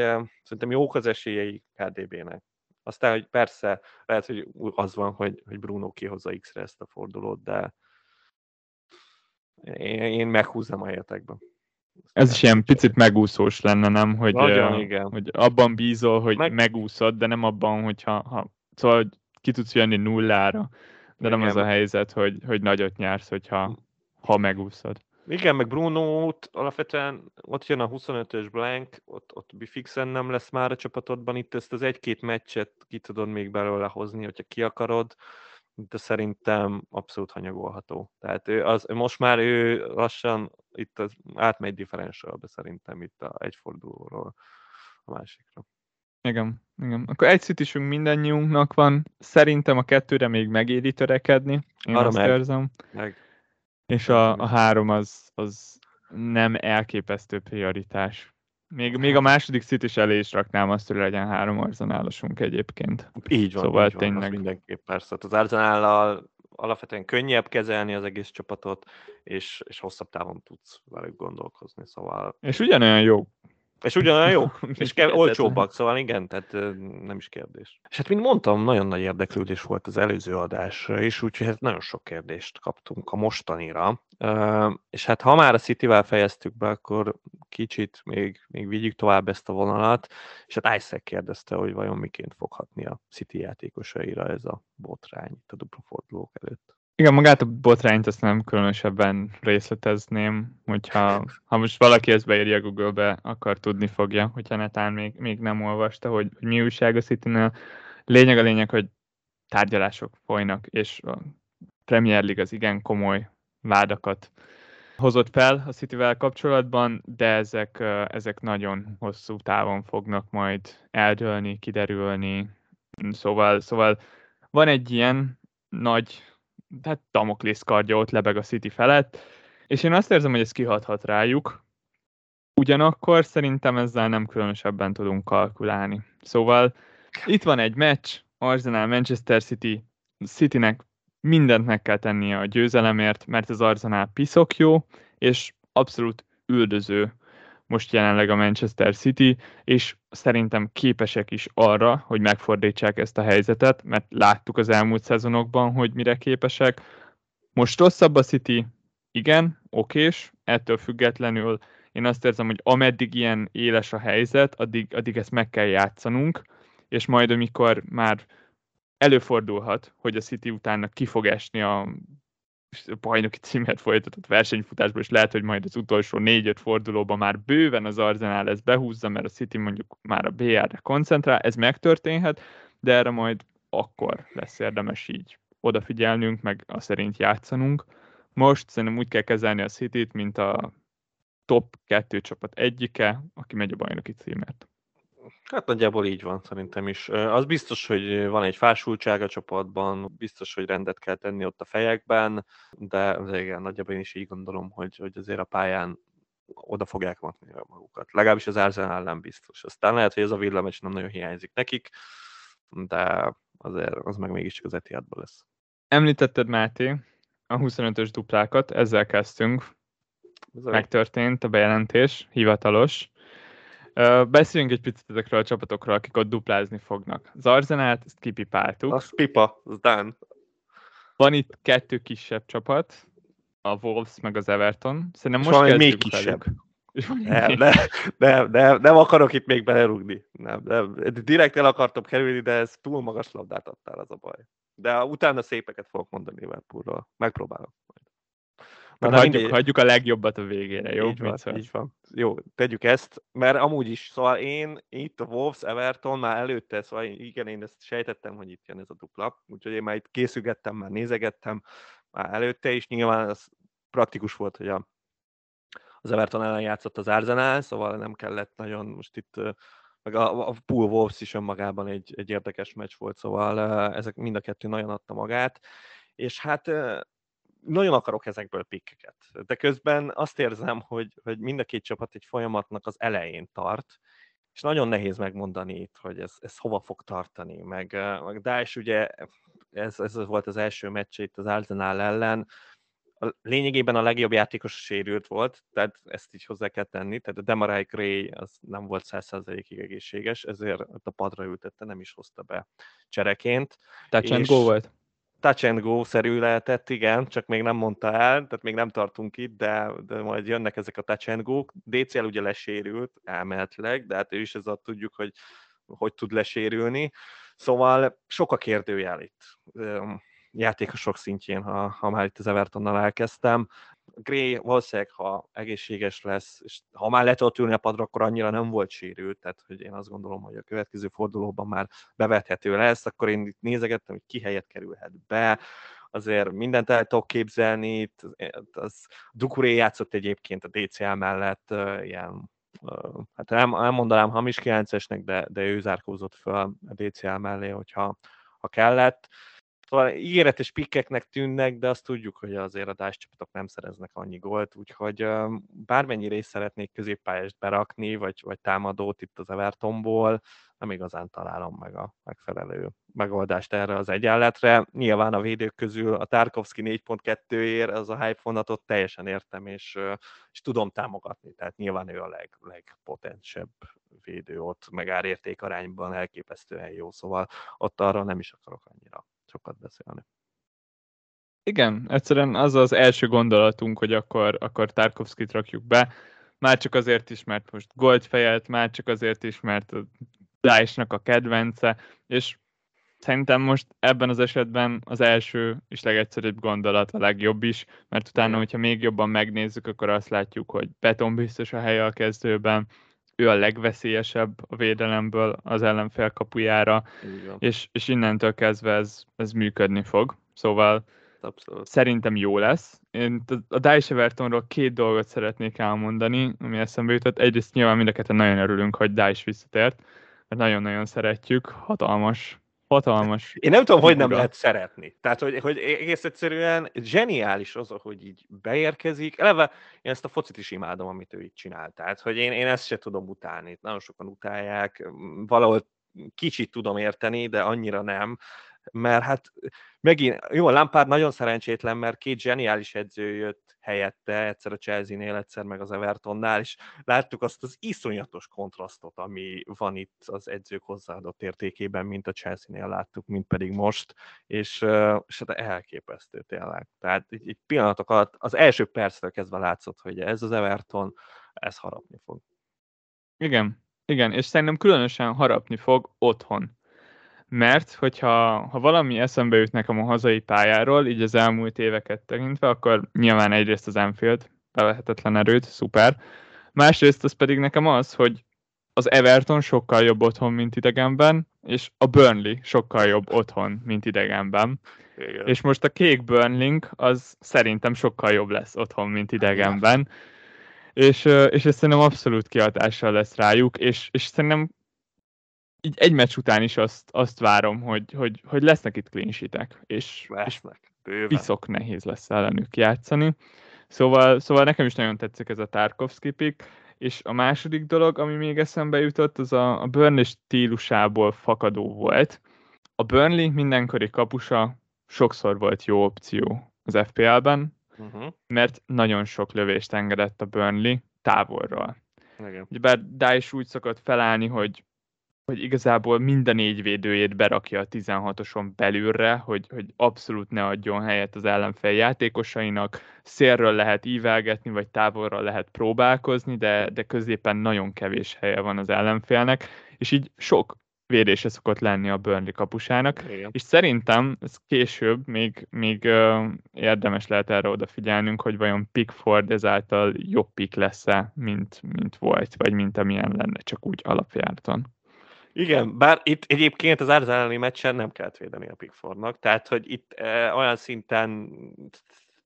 szerintem jók az esélyei KDB-nek. Aztán, hogy persze, lehet, hogy az van, hogy, hogy Bruno kihozza X-re ezt a fordulót, de én, én meghúzom a helyetekben. Ez is ilyen picit megúszós lenne, nem? Hogy, Nagyon, uh, igen. hogy abban bízol, hogy Meg- Meg... megúszod, de nem abban, hogyha ha, szóval hogy ki tudsz jönni nullára, de nem Igen. az a helyzet, hogy, hogy nagyot nyersz, hogyha ha megúszod. Igen, meg bruno alapvetően ott jön a 25-ös blank, ott, ott fixen nem lesz már a csapatodban, itt ezt az egy-két meccset ki tudod még belőle hozni, hogyha ki akarod, de szerintem abszolút hanyagolható. Tehát ő az, most már ő lassan itt az, átmegy differentialbe szerintem itt a egy fordulóról a másikra. Igen, igen. Akkor egy citisünk mindannyiunknak van. Szerintem a kettőre még megéri törekedni. Én Arra azt meg. érzem. Meg És a, a három az, az nem elképesztő prioritás. Még, még a második citis elé is raknám azt, hogy legyen három arzenálosunk egyébként. Így van, Szóval így van, tényleg. mindenképp persze. Hát Az Arsenállal alapvetően könnyebb kezelni az egész csapatot, és, és hosszabb távon tudsz velük gondolkozni, szóval... És ugyanolyan jó. És ugyanolyan jó, és Hihetetlen. olcsóbbak, szóval igen, tehát nem is kérdés. És hát, mint mondtam, nagyon nagy érdeklődés volt az előző adásra is, úgyhogy hát nagyon sok kérdést kaptunk a mostanira. És hát ha már a City-vel fejeztük be, akkor kicsit még, még vigyük tovább ezt a vonalat, és hát Isaac kérdezte, hogy vajon miként foghatni a City játékosaira ez a botrány itt a dupla fordulók előtt. Igen, magát a botrányt azt nem különösebben részletezném, hogyha ha most valaki ezt beírja Google-be, akkor tudni fogja, hogyha netán még, még nem olvasta, hogy, hogy mi újság a City-nél. Lényeg a lényeg, hogy tárgyalások folynak, és a Premier League az igen komoly vádakat hozott fel a Cityvel kapcsolatban, de ezek, ezek nagyon hosszú távon fognak majd eldőlni, kiderülni. Szóval, szóval van egy ilyen nagy tehát Damoklész kardja ott lebeg a City felett, és én azt érzem, hogy ez kihathat rájuk, ugyanakkor szerintem ezzel nem különösebben tudunk kalkulálni. Szóval itt van egy meccs, Arsenal Manchester City, Citynek mindent meg kell tennie a győzelemért, mert az Arsenal piszok jó, és abszolút üldöző most jelenleg a Manchester City, és szerintem képesek is arra, hogy megfordítsák ezt a helyzetet, mert láttuk az elmúlt szezonokban, hogy mire képesek. Most rosszabb a City, igen, okés, ettől függetlenül én azt érzem, hogy ameddig ilyen éles a helyzet, addig, addig ezt meg kell játszanunk, és majd amikor már előfordulhat, hogy a City utána ki fog esni a bajnoki címet folytatott versenyfutásból, és lehet, hogy majd az utolsó négy-öt fordulóban már bőven az Arsenal ezt behúzza, mert a City mondjuk már a BR-re koncentrál, ez megtörténhet, de erre majd akkor lesz érdemes így odafigyelnünk, meg a szerint játszanunk. Most szerintem úgy kell kezelni a City-t, mint a top kettő csapat egyike, aki megy a bajnoki címért. Hát nagyjából így van szerintem is. Az biztos, hogy van egy fásultság a csapatban, biztos, hogy rendet kell tenni ott a fejekben, de de igen, nagyjából én is így gondolom, hogy, hogy azért a pályán oda fogják matni magukat. Legalábbis az Arsenal nem biztos. Aztán lehet, hogy ez a villameccs nem nagyon hiányzik nekik, de azért az meg mégiscsak az Etihadban lesz. Említetted, Máté, a 25-ös duplákat, ezzel kezdtünk, Ez a- megtörtént a bejelentés, hivatalos. Beszéljünk egy picit ezekről a csapatokról, akik ott duplázni fognak. Az Arzenát, ezt kipipáltuk. Az pipa, az done. Van itt kettő kisebb csapat, a Wolves meg az Everton. Szerintem most van még kisebb. Nem, nem, nem, nem, nem akarok itt még belerúgni. Nem, nem. Direkt el akartam kerülni, de ez túl magas labdát adtál, az a baj. De utána szépeket fogok mondani Liverpoolról. Megpróbálok. De hagyjuk, hagyjuk a legjobbat a végére, jó? Így van, Mit így van. Jó, tegyük ezt, mert amúgy is, szóval én itt a Wolves, Everton már előtte, szóval én- igen, én ezt sejtettem, hogy itt jön ez a dupla, úgyhogy én már itt készülgettem, már nézegettem már előtte is, nyilván az praktikus volt, hogy a, az Everton ellen játszott az Arsenal, szóval nem kellett nagyon most itt, meg a, a Pool Wolves is önmagában egy, egy érdekes meccs volt, szóval ezek mind a kettő nagyon adta magát, és hát nagyon akarok ezekből pikkeket, de közben azt érzem, hogy, hogy mind a két csapat egy folyamatnak az elején tart, és nagyon nehéz megmondani itt, hogy ez, ez hova fog tartani, meg, eh, meg Daesh ugye, ez, ez volt az első meccse itt az Arsenal ellen, a, lényegében a legjobb játékos sérült volt, tehát ezt így hozzá kell tenni, tehát a Demarai Gray az nem volt 100%-ig egészséges, ezért a padra ültette, nem is hozta be csereként. And és- go volt? Touch and go-szerű lehetett, igen, csak még nem mondta el, tehát még nem tartunk itt, de, de majd jönnek ezek a touch and go-k. DCL ugye lesérült elméletileg, de hát ő is ezzel tudjuk, hogy hogy tud lesérülni. Szóval sok a kérdőjel itt játékosok szintjén, ha, ha már itt az Evertonnal elkezdtem. Gray valószínűleg, ha egészséges lesz, és ha már le tudott ülni a padra, akkor annyira nem volt sérült, tehát hogy én azt gondolom, hogy a következő fordulóban már bevethető lesz, akkor én itt nézegettem, hogy ki helyet kerülhet be, azért mindent el tudok képzelni, itt, az Dukuré játszott egyébként a DCL mellett ilyen hát nem, nem mondanám hamis 9-esnek, de, de ő zárkózott fel a DCL mellé, hogyha ha kellett. Szóval ígéretes pikkeknek tűnnek, de azt tudjuk, hogy azért a DAS csapatok nem szereznek annyi gólt, úgyhogy bármennyire is szeretnék középpályást berakni, vagy, vagy támadót itt az Evertonból, nem igazán találom meg a megfelelő megoldást erre az egyenletre. Nyilván a védők közül a Tarkovsky 4.2-ér, az a hype fonatot teljesen értem, és, és tudom támogatni, tehát nyilván ő a leg, legpotensebb védő ott, meg árérték arányban elképesztően jó, szóval ott arra nem is akarok annyira sokat beszélni. Igen, egyszerűen az az első gondolatunk, hogy akkor, akkor Tarkovskit rakjuk be, már csak azért is, mert most goldfejelt, már csak azért is, mert a Dice-nak a kedvence, és szerintem most ebben az esetben az első és legegyszerűbb gondolat a legjobb is, mert utána, hogyha még jobban megnézzük, akkor azt látjuk, hogy Beton biztos a helye a kezdőben, ő a legveszélyesebb a védelemből az ellenfél kapujára, és, és innentől kezdve ez, ez működni fog. Szóval Abszolút. szerintem jó lesz. Én a Dice Evertonról két dolgot szeretnék elmondani, ami eszembe jutott. Egyrészt nyilván mind a nagyon örülünk, hogy Dice visszatért, mert nagyon-nagyon szeretjük, hatalmas hatalmas. Én nem tudom, hogy nem lehet szeretni. Tehát, hogy, hogy egész egyszerűen zseniális az, hogy így beérkezik. Eleve én ezt a focit is imádom, amit ő így csinál. Tehát, hogy én, én ezt se tudom utálni. Nagyon sokan utálják. Valahol kicsit tudom érteni, de annyira nem mert hát megint, jó, Lampard nagyon szerencsétlen, mert két zseniális edző jött helyette, egyszer a Chelsea-nél, egyszer meg az Evertonnál, és láttuk azt az iszonyatos kontrasztot, ami van itt az edzők hozzáadott értékében, mint a Chelsea-nél láttuk, mint pedig most, és, és hát elképesztő tényleg. Tehát egy, egy pillanatok alatt az első perctől kezdve látszott, hogy ez az Everton, ez harapni fog. Igen, igen, és szerintem különösen harapni fog otthon mert hogyha ha valami eszembe jut nekem a hazai pályáról, így az elmúlt éveket tekintve, akkor nyilván egyrészt az Enfield, bevehetetlen erőt, szuper. Másrészt az pedig nekem az, hogy az Everton sokkal jobb otthon, mint idegenben, és a Burnley sokkal jobb otthon, mint idegenben. Igen. És most a kék Burnley az szerintem sokkal jobb lesz otthon, mint idegenben. És, és ez szerintem abszolút kihatással lesz rájuk, és, és szerintem így egy meccs után is azt, azt várom, hogy, hogy, hogy lesznek itt clean sheetek, és, lesznek, és piszok nehéz lesz ellenük játszani. Szóval, szóval nekem is nagyon tetszik ez a Tarkovsky pick, és a második dolog, ami még eszembe jutott, az a, a Burnley stílusából fakadó volt. A Burnley mindenkori kapusa sokszor volt jó opció az FPL-ben, uh-huh. mert nagyon sok lövést engedett a Burnley távolról. Igen. Bár Dice úgy szokott felállni, hogy hogy igazából mind a négy védőjét berakja a 16-oson belülre, hogy, hogy abszolút ne adjon helyet az ellenfél játékosainak. Szélről lehet ívelgetni, vagy távolra lehet próbálkozni, de, de középen nagyon kevés helye van az ellenfélnek, és így sok védése szokott lenni a Burnley kapusának, Igen. és szerintem ez később még, még uh, érdemes lehet erre odafigyelnünk, hogy vajon Pickford ezáltal jobb pick lesz-e, mint, mint volt, vagy mint amilyen lenne, csak úgy alapjártan. Igen, bár itt egyébként az Arsenal meccsen nem kellett védeni a Pickfordnak, tehát hogy itt e, olyan szinten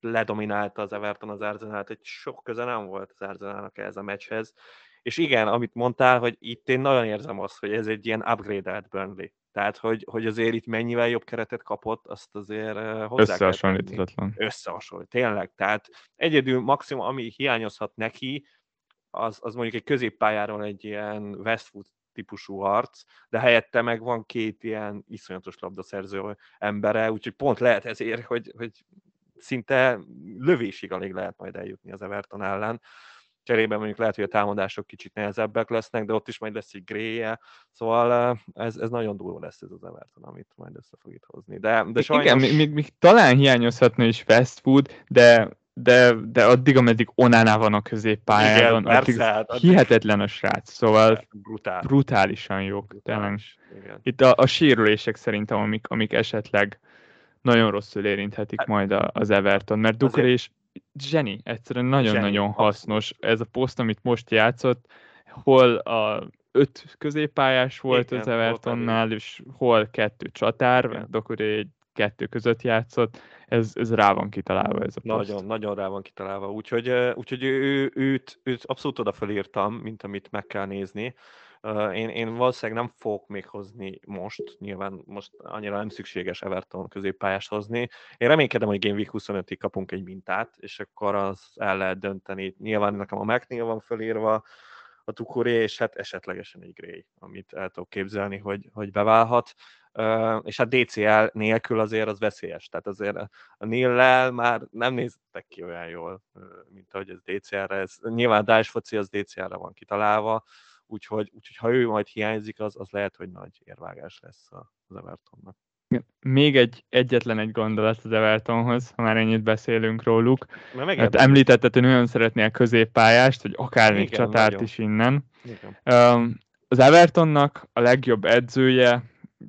ledominálta az Everton az Arsenal, hogy sok köze nem volt az Arsenalnak ez a meccshez. És igen, amit mondtál, hogy itt én nagyon érzem azt, hogy ez egy ilyen upgrade-elt Burnley. Tehát, hogy, hogy azért itt mennyivel jobb keretet kapott, azt azért hozzá Összehasonlíthatatlan. Összehasonlít, tényleg. Tehát egyedül maximum, ami hiányozhat neki, az, az mondjuk egy középpályáról egy ilyen Westwood típusú harc, de helyette meg van két ilyen iszonyatos labdaszerző embere, úgyhogy pont lehet ezért, hogy, hogy szinte lövésig alig lehet majd eljutni az Everton ellen. cserében mondjuk lehet, hogy a támadások kicsit nehezebbek lesznek, de ott is majd lesz egy gréje, szóval ez, ez nagyon durva lesz ez az Everton, amit majd össze fog itt hozni. De, de sajnos... Igen, még, még, még talán hiányozhatna is fast food, de de, de addig, ameddig Onánál van a középpályán, addig persze, hát addig hihetetlen a srác, szóval Brutál. brutálisan jók. Brutális, Itt a, a sérülések szerintem, amik, amik esetleg nagyon rosszul érinthetik hát, majd a, az Everton, mert Duker és zseni, egyszerűen nagyon-nagyon hasznos. Ez a poszt, amit most játszott, hol a öt középpályás volt Igen, az Evertonnál, és hol kettő csatár, Dokuré egy kettő között játszott, ez, ez rá van kitalálva ez a poszt. Nagyon, nagyon rá van kitalálva, úgyhogy, úgyhogy ő, őt, őt abszolút oda felírtam, mint amit meg kell nézni. Én, én valószínűleg nem fogok még hozni most, nyilván most annyira nem szükséges Everton középpályást hozni. Én reménykedem, hogy Game Week 25-ig kapunk egy mintát, és akkor az el lehet dönteni. Nyilván nekem a McNeil van felírva, a Tukuré, és hát esetlegesen egy Gray, amit el tudok képzelni, hogy, hogy beválhat és hát DCL nélkül azért az veszélyes. Tehát azért a Nillel már nem néztek ki olyan jól, mint ahogy ez DCL-re. Ez, nyilván Daesh foci az DCL-re van kitalálva, úgyhogy, úgyhogy ha ő majd hiányzik, az, az lehet, hogy nagy érvágás lesz az Evertonnak. Még egy, egyetlen egy gondolat az Evertonhoz, ha már ennyit beszélünk róluk. Hát említetted, hogy nagyon szeretnél középpályást, vagy akár még csatárt nagyon. is innen. Igen. Az Evertonnak a legjobb edzője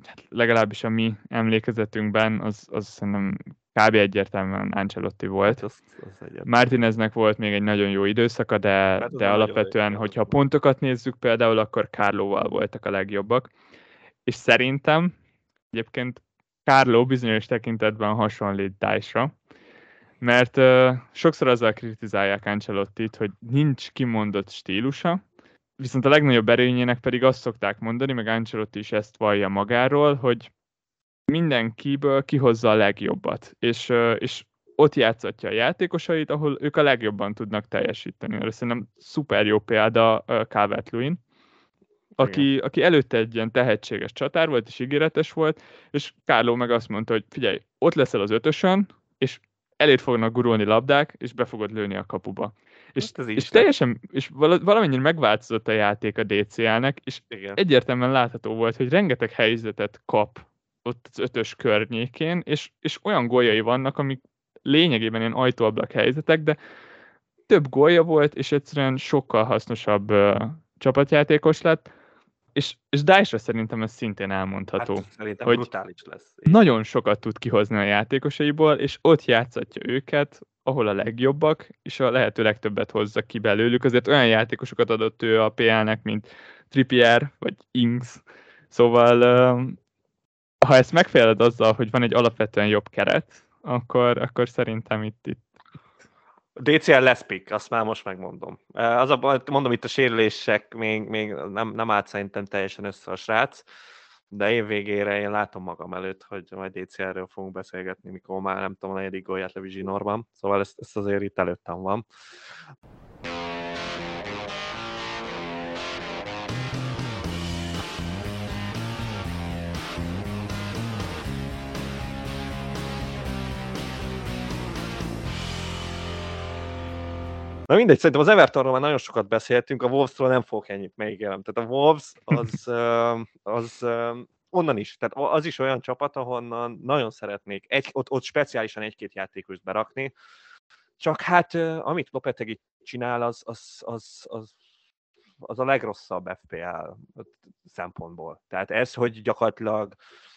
Hát legalábbis a mi emlékezetünkben, az, az szerintem kb. egyértelműen Ancelotti volt. Az, az Martineznek volt még egy nagyon jó időszaka, de, hát de alapvetően, hogyha pontokat nézzük például, akkor Kárlóval voltak a legjobbak. És szerintem egyébként Kárló bizonyos tekintetben hasonlít Dice-ra, mert uh, sokszor azzal kritizálják Ancelottit, hogy nincs kimondott stílusa, viszont a legnagyobb erényének pedig azt szokták mondani, meg Ancelotti is ezt vallja magáról, hogy mindenkiből kihozza a legjobbat, és, és ott játszatja a játékosait, ahol ők a legjobban tudnak teljesíteni. Erre szerintem szuper jó példa calvert aki, aki előtte egy ilyen tehetséges csatár volt, és ígéretes volt, és Kárló meg azt mondta, hogy figyelj, ott leszel az ötösön, és elét fognak gurulni labdák, és be fogod lőni a kapuba. És, hát és teljesen, és valamennyire megváltozott a játék a DCL-nek, és Igen. egyértelműen látható volt, hogy rengeteg helyzetet kap ott az ötös környékén, és, és olyan góljai vannak, amik lényegében ilyen ajtóablak helyzetek, de több gólja volt, és egyszerűen sokkal hasznosabb uh, csapatjátékos lett, és, és Dice-ra szerintem ez szintén elmondható. Hát, szerintem hogy brutális lesz. Nagyon sokat tud kihozni a játékosaiból, és ott játszatja őket, ahol a legjobbak, és a lehető legtöbbet hozza ki belőlük. Azért olyan játékosokat adott ő a PL-nek, mint Trippier, vagy Ings. Szóval, ha ezt megféled azzal, hogy van egy alapvetően jobb keret, akkor, akkor szerintem itt, itt DCL lesz pick, azt már most megmondom. Az a, mondom, itt a sérülések még, még nem, nem állt szerintem teljesen össze a srác de év végére én látom magam előtt, hogy majd DCR-ről fogunk beszélgetni, mikor már nem tudom, a negyedik gólját levi zsinórban, szóval ezt, ezt azért itt előttem van. Na mindegy, szerintem az Evertonról már nagyon sokat beszéltünk, a Wolvesról nem fogok ennyit megígérem. Tehát a Wolves az, az onnan is, tehát az is olyan csapat, ahonnan nagyon szeretnék egy, ott, ott speciálisan egy-két játékost berakni, csak hát amit Lopetegi csinál, az, az, az, az, az a legrosszabb FPL szempontból. Tehát ez, hogy gyakorlatilag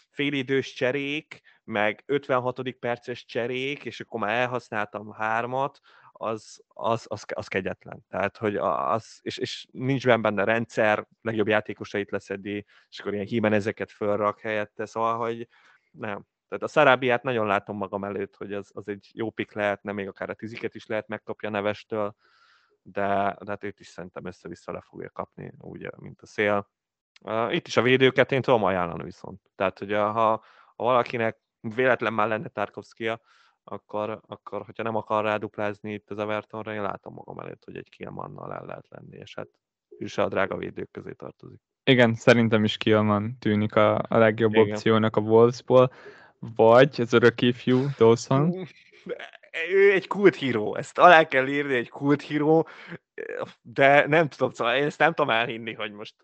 félidős cserék, meg 56. perces cserék, és akkor már elhasználtam hármat, az, az, az, az kegyetlen. Tehát, hogy az, és, és nincs benne rendszer, legjobb játékosait leszedi, és akkor ilyen ezeket fölrak helyette, szóval, hogy nem. Tehát a Szarábiát nagyon látom magam előtt, hogy az, az egy jó pik lehetne, még akár a tiziket is lehet megkapja nevestől, de, de hát őt is szerintem össze-vissza le fogja kapni, úgy, mint a szél. Itt is a védőket én tudom ajánlani viszont. Tehát, hogy ha, ha valakinek véletlen már lenne Tarkovskia, akkor, akkor hogyha nem akar ráduplázni itt az Evertonra, én látom magam előtt, hogy egy Kielmannal el lehet lenni, és hát ő se a drága védők közé tartozik. Igen, szerintem is Kielman tűnik a, a legjobb Igen. opciónak a Wolvesból, vagy az örök ifjú Dawson. Ő egy kult híró, ezt alá kell írni, egy kult híró. de nem tudom, szóval én ezt nem tudom elhinni, hogy most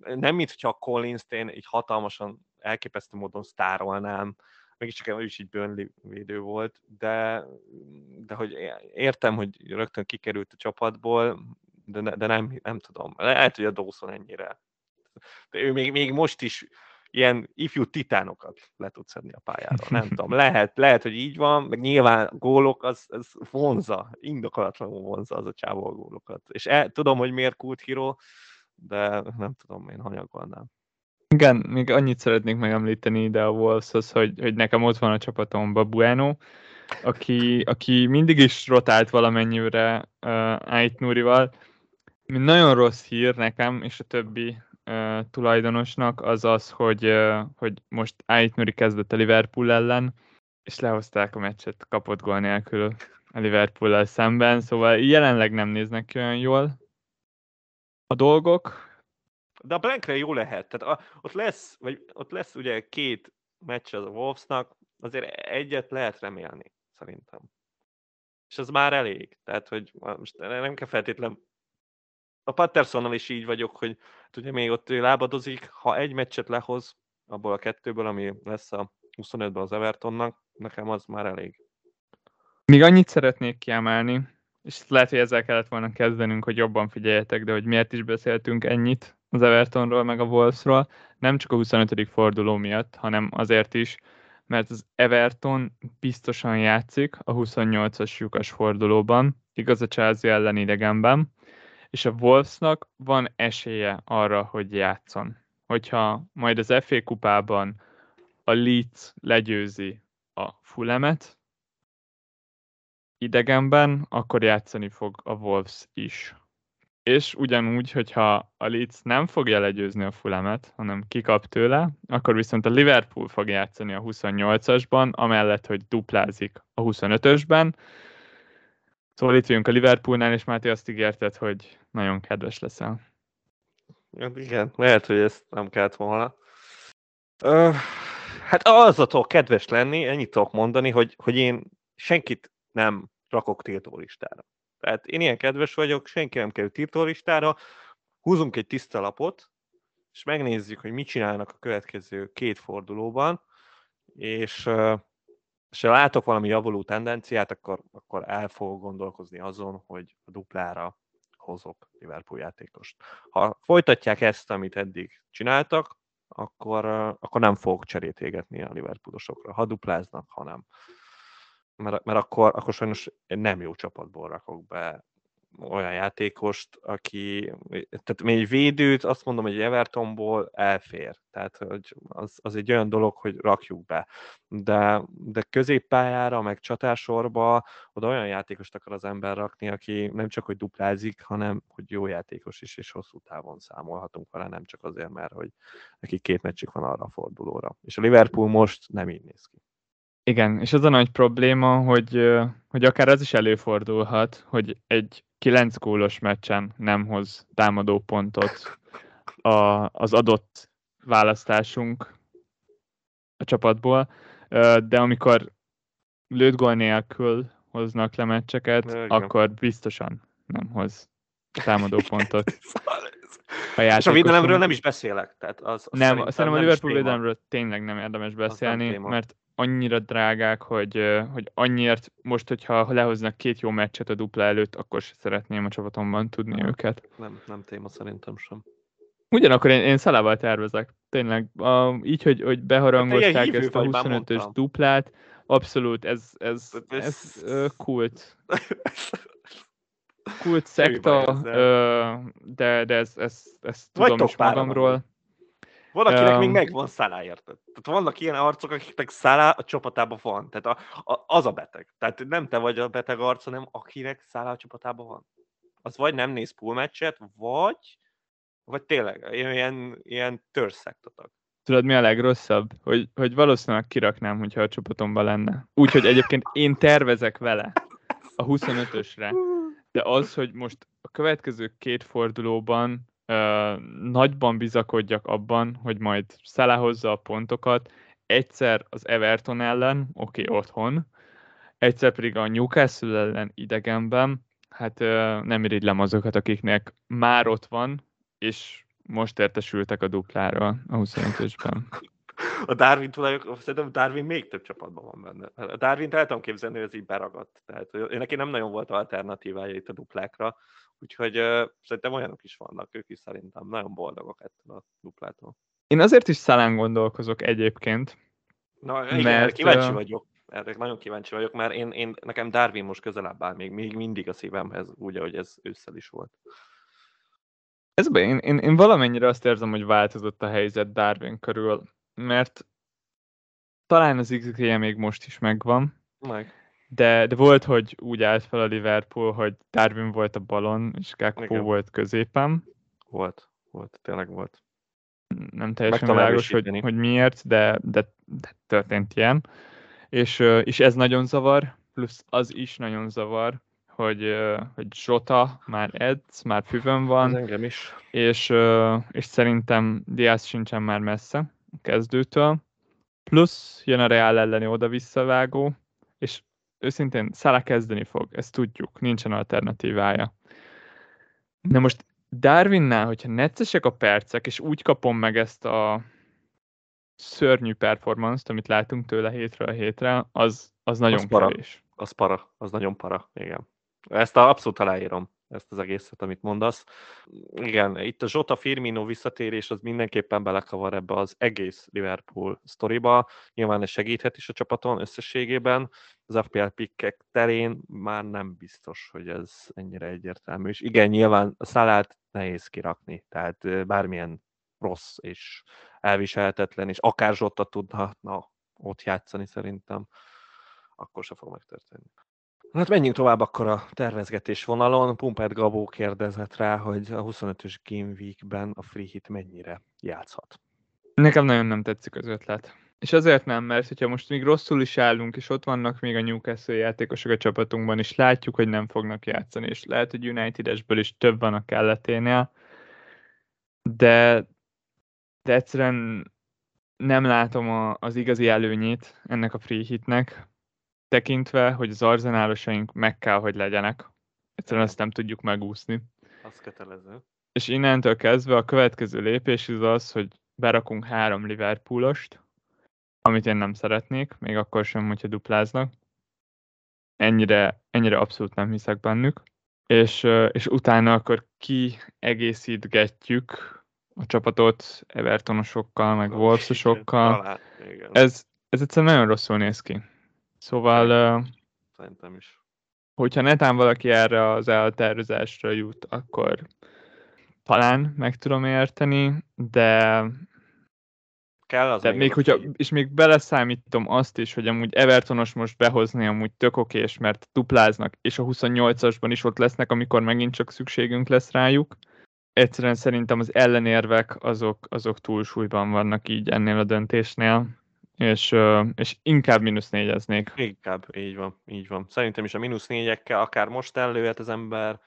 nem mint csak Collins-t én így hatalmasan elképesztő módon sztárolnám, mégiscsak ő is így Burnley védő volt, de, de hogy értem, hogy rögtön kikerült a csapatból, de, de nem, nem tudom. Lehet, hogy a Dawson ennyire. De ő még, még most is ilyen ifjú titánokat le tud szedni a pályára. Nem tudom, lehet, lehet, hogy így van, meg nyilván gólok, az, az vonza, indokolatlanul vonza az a csávó a gólokat. És el, tudom, hogy miért kult híró, de nem tudom, én hanyagolnám. Igen, még annyit szeretnék megemlíteni ide a Wolveshoz, hogy, hogy nekem ott van a csapatomban Bueno, aki, aki mindig is rotált valamennyire uh, Ait Nurival. Nagyon rossz hír nekem és a többi uh, tulajdonosnak az az, hogy, uh, hogy most Ait Nuri kezdett a Liverpool ellen, és lehozták a meccset kapott gól nélkül a Liverpool-el szemben, szóval jelenleg nem néznek olyan jól a dolgok, de a Blankre jó lehet. Tehát a, ott, lesz, vagy ott lesz ugye két meccs az a Wolvesnak, azért egyet lehet remélni, szerintem. És ez már elég. Tehát, hogy most nem kell feltétlen a Pattersonnal is így vagyok, hogy hát ugye még ott lábadozik, ha egy meccset lehoz abból a kettőből, ami lesz a 25-ben az Evertonnak, nekem az már elég. Még annyit szeretnék kiemelni, és lehet, hogy ezzel kellett volna kezdenünk, hogy jobban figyeljetek, de hogy miért is beszéltünk ennyit az Evertonról, meg a Wolvesról, nem csak a 25. forduló miatt, hanem azért is, mert az Everton biztosan játszik a 28-as lyukas fordulóban, igaz a Chelsea ellen idegenben, és a Wolvesnak van esélye arra, hogy játszon. Hogyha majd az FA kupában a Leeds legyőzi a Fulemet idegenben, akkor játszani fog a Wolves is. És ugyanúgy, hogyha a Leeds nem fogja legyőzni a Fulemet, hanem kikap tőle, akkor viszont a Liverpool fog játszani a 28-asban, amellett, hogy duplázik a 25-ösben. Szóval itt vagyunk a Liverpoolnál, és Máté azt ígérted, hogy nagyon kedves leszel. Igen, lehet, hogy ezt nem kellett volna. Hát azatok kedves lenni, ennyit tudok mondani, hogy, hogy én senkit nem rakok tiltó listára. Tehát én ilyen kedves vagyok, senki nem kerül tiltólistára, húzunk egy tiszta lapot, és megnézzük, hogy mit csinálnak a következő két fordulóban, és, és ha látok valami javuló tendenciát, akkor, akkor el fogok gondolkozni azon, hogy a duplára hozok Liverpool játékost. Ha folytatják ezt, amit eddig csináltak, akkor, akkor nem fogok cserét égetni a Liverpoolosokra. Ha dupláznak, ha nem mert, mert akkor, akkor sajnos nem jó csapatból rakok be olyan játékost, aki, tehát még egy védőt azt mondom, hogy Evertonból elfér. Tehát hogy az, az egy olyan dolog, hogy rakjuk be. De, de középpályára, meg csatásorba oda olyan játékost akar az ember rakni, aki nem csak, hogy duplázik, hanem, hogy jó játékos is, és hosszú távon számolhatunk vele, nem csak azért, mert hogy neki két meccsik van arra a fordulóra. És a Liverpool most nem így néz ki. Igen, és az a nagy probléma, hogy, hogy akár az is előfordulhat, hogy egy 9 gólos meccsen nem hoz támadó pontot a, az adott választásunk a csapatból, de amikor lőtt gól nélkül hoznak le meccseket, Igen. akkor biztosan nem hoz támadó pontot. A és a védelemről nem is beszélek. Tehát az, az nem, szerintem a Liverpool védelemről tényleg nem érdemes beszélni, mert annyira drágák, hogy, hogy annyiért most, hogyha lehoznak két jó meccset a dupla előtt, akkor se szeretném a csapatomban tudni nem, őket. Nem, nem téma szerintem sem. Ugyanakkor én, én szalával tervezek. Tényleg, a, így, hogy, hogy beharangozták hát ezt a 25-ös duplát, abszolút, ez, ez, ez, ez, ez kult. kult szekta, de, de ez, ez, ez tudom is magamról. Van, akinek um, még megvan Szálá, érted? Tehát vannak ilyen arcok, akiknek Szálá a csapatában van. Tehát a, a, az a beteg. Tehát nem te vagy a beteg arc, hanem akinek Szálá a csapatában van. Az vagy nem néz pool meccset, vagy, vagy tényleg ilyen, ilyen törszektatak. Tudod, mi a legrosszabb? Hogy, hogy valószínűleg kiraknám, hogyha a csapatomban lenne. Úgyhogy egyébként én tervezek vele a 25-ösre. De az, hogy most a következő két fordulóban nagyban bizakodjak abban, hogy majd Szele a pontokat, egyszer az Everton ellen, oké, okay, otthon, egyszer pedig a Newcastle ellen idegenben, hát nem irigylem azokat, akiknek már ott van, és most értesültek a duplára a 25-ösben. A Darwin tulajdonképpen, szerintem Darwin még több csapatban van benne. A Darwin el tudom képzelni, hogy ez így beragadt. Tehát neki nem nagyon volt alternatívája itt a duplákra, úgyhogy uh, szerintem olyanok is vannak, ők is szerintem nagyon boldogok ettől a duplától. Én azért is szalán gondolkozok egyébként. Na, igen, mert, kíváncsi vagyok. Erre nagyon kíváncsi vagyok, mert én, én, nekem Darwin most közelebb áll még, még mindig a szívemhez, úgy, ahogy ez ősszel is volt. Ez be, én, én, én valamennyire azt érzem, hogy változott a helyzet Darwin körül, mert talán az x még most is megvan, meg. De, de volt, hogy úgy állt fel a Liverpool, hogy Darwin volt a balon, és Gakpo volt középen. Volt, volt, tényleg volt. Nem teljesen világos, hogy, hogy miért, de, de, de történt ilyen. És, és ez nagyon zavar, plusz az is nagyon zavar, hogy, hogy Zsota már edz, már füvön van. Ez engem is. És, és szerintem Diaz sincsen már messze kezdőtől. Plusz jön a Real elleni oda-visszavágó, és őszintén Szala kezdeni fog, ezt tudjuk, nincsen alternatívája. De most Darwinnál, hogyha neccesek a percek, és úgy kapom meg ezt a szörnyű performance-t, amit látunk tőle hétről hétre, az, az nagyon az para. kevés. Az para, az nagyon para, igen. Ezt a, abszolút aláírom, ezt az egészet, amit mondasz. Igen, itt a Zsota Firmino visszatérés az mindenképpen belekavar ebbe az egész Liverpool sztoriba. Nyilván ez segíthet is a csapaton összességében. Az FPL pikkek terén már nem biztos, hogy ez ennyire egyértelmű. És igen, nyilván a szalát nehéz kirakni, tehát bármilyen rossz és elviselhetetlen, és akár Zsota tudna na, ott játszani szerintem, akkor se fog megtörténni. Hát menjünk tovább akkor a tervezgetés vonalon. Pumpet Gabó kérdezett rá, hogy a 25-ös Game Week-ben a free hit mennyire játszhat. Nekem nagyon nem tetszik az ötlet. És azért nem, mert hogyha most még rosszul is állunk, és ott vannak még a Newcastle játékosok a csapatunkban, és látjuk, hogy nem fognak játszani, és lehet, hogy United-esből is több van a kelleténél, de, de egyszerűen nem látom a, az igazi előnyét ennek a free hitnek, tekintve, hogy az arzenálosaink meg kell, hogy legyenek. Egyszerűen ezt nem tudjuk megúszni. Az kötelező. És innentől kezdve a következő lépés az az, hogy berakunk három Liverpoolost, amit én nem szeretnék, még akkor sem, hogyha dupláznak. Ennyire, ennyire abszolút nem hiszek bennük. És, és utána akkor kiegészítgetjük a csapatot Evertonosokkal, meg Wolfsosokkal. Ez, ez egyszerűen nagyon rosszul néz ki. Szóval... Szerintem is. Hogyha netán valaki erre az eltervezésre jut, akkor talán meg tudom érteni, de kell az de még, hogyha, és még beleszámítom azt is, hogy amúgy Evertonos most behozni amúgy tök okés, mert dupláznak, és a 28-asban is ott lesznek, amikor megint csak szükségünk lesz rájuk. Egyszerűen szerintem az ellenérvek azok, azok túlsúlyban vannak így ennél a döntésnél és, és inkább mínusz négyeznék. Inkább, így van, így van. Szerintem is a mínusz négyekkel akár most előhet az ember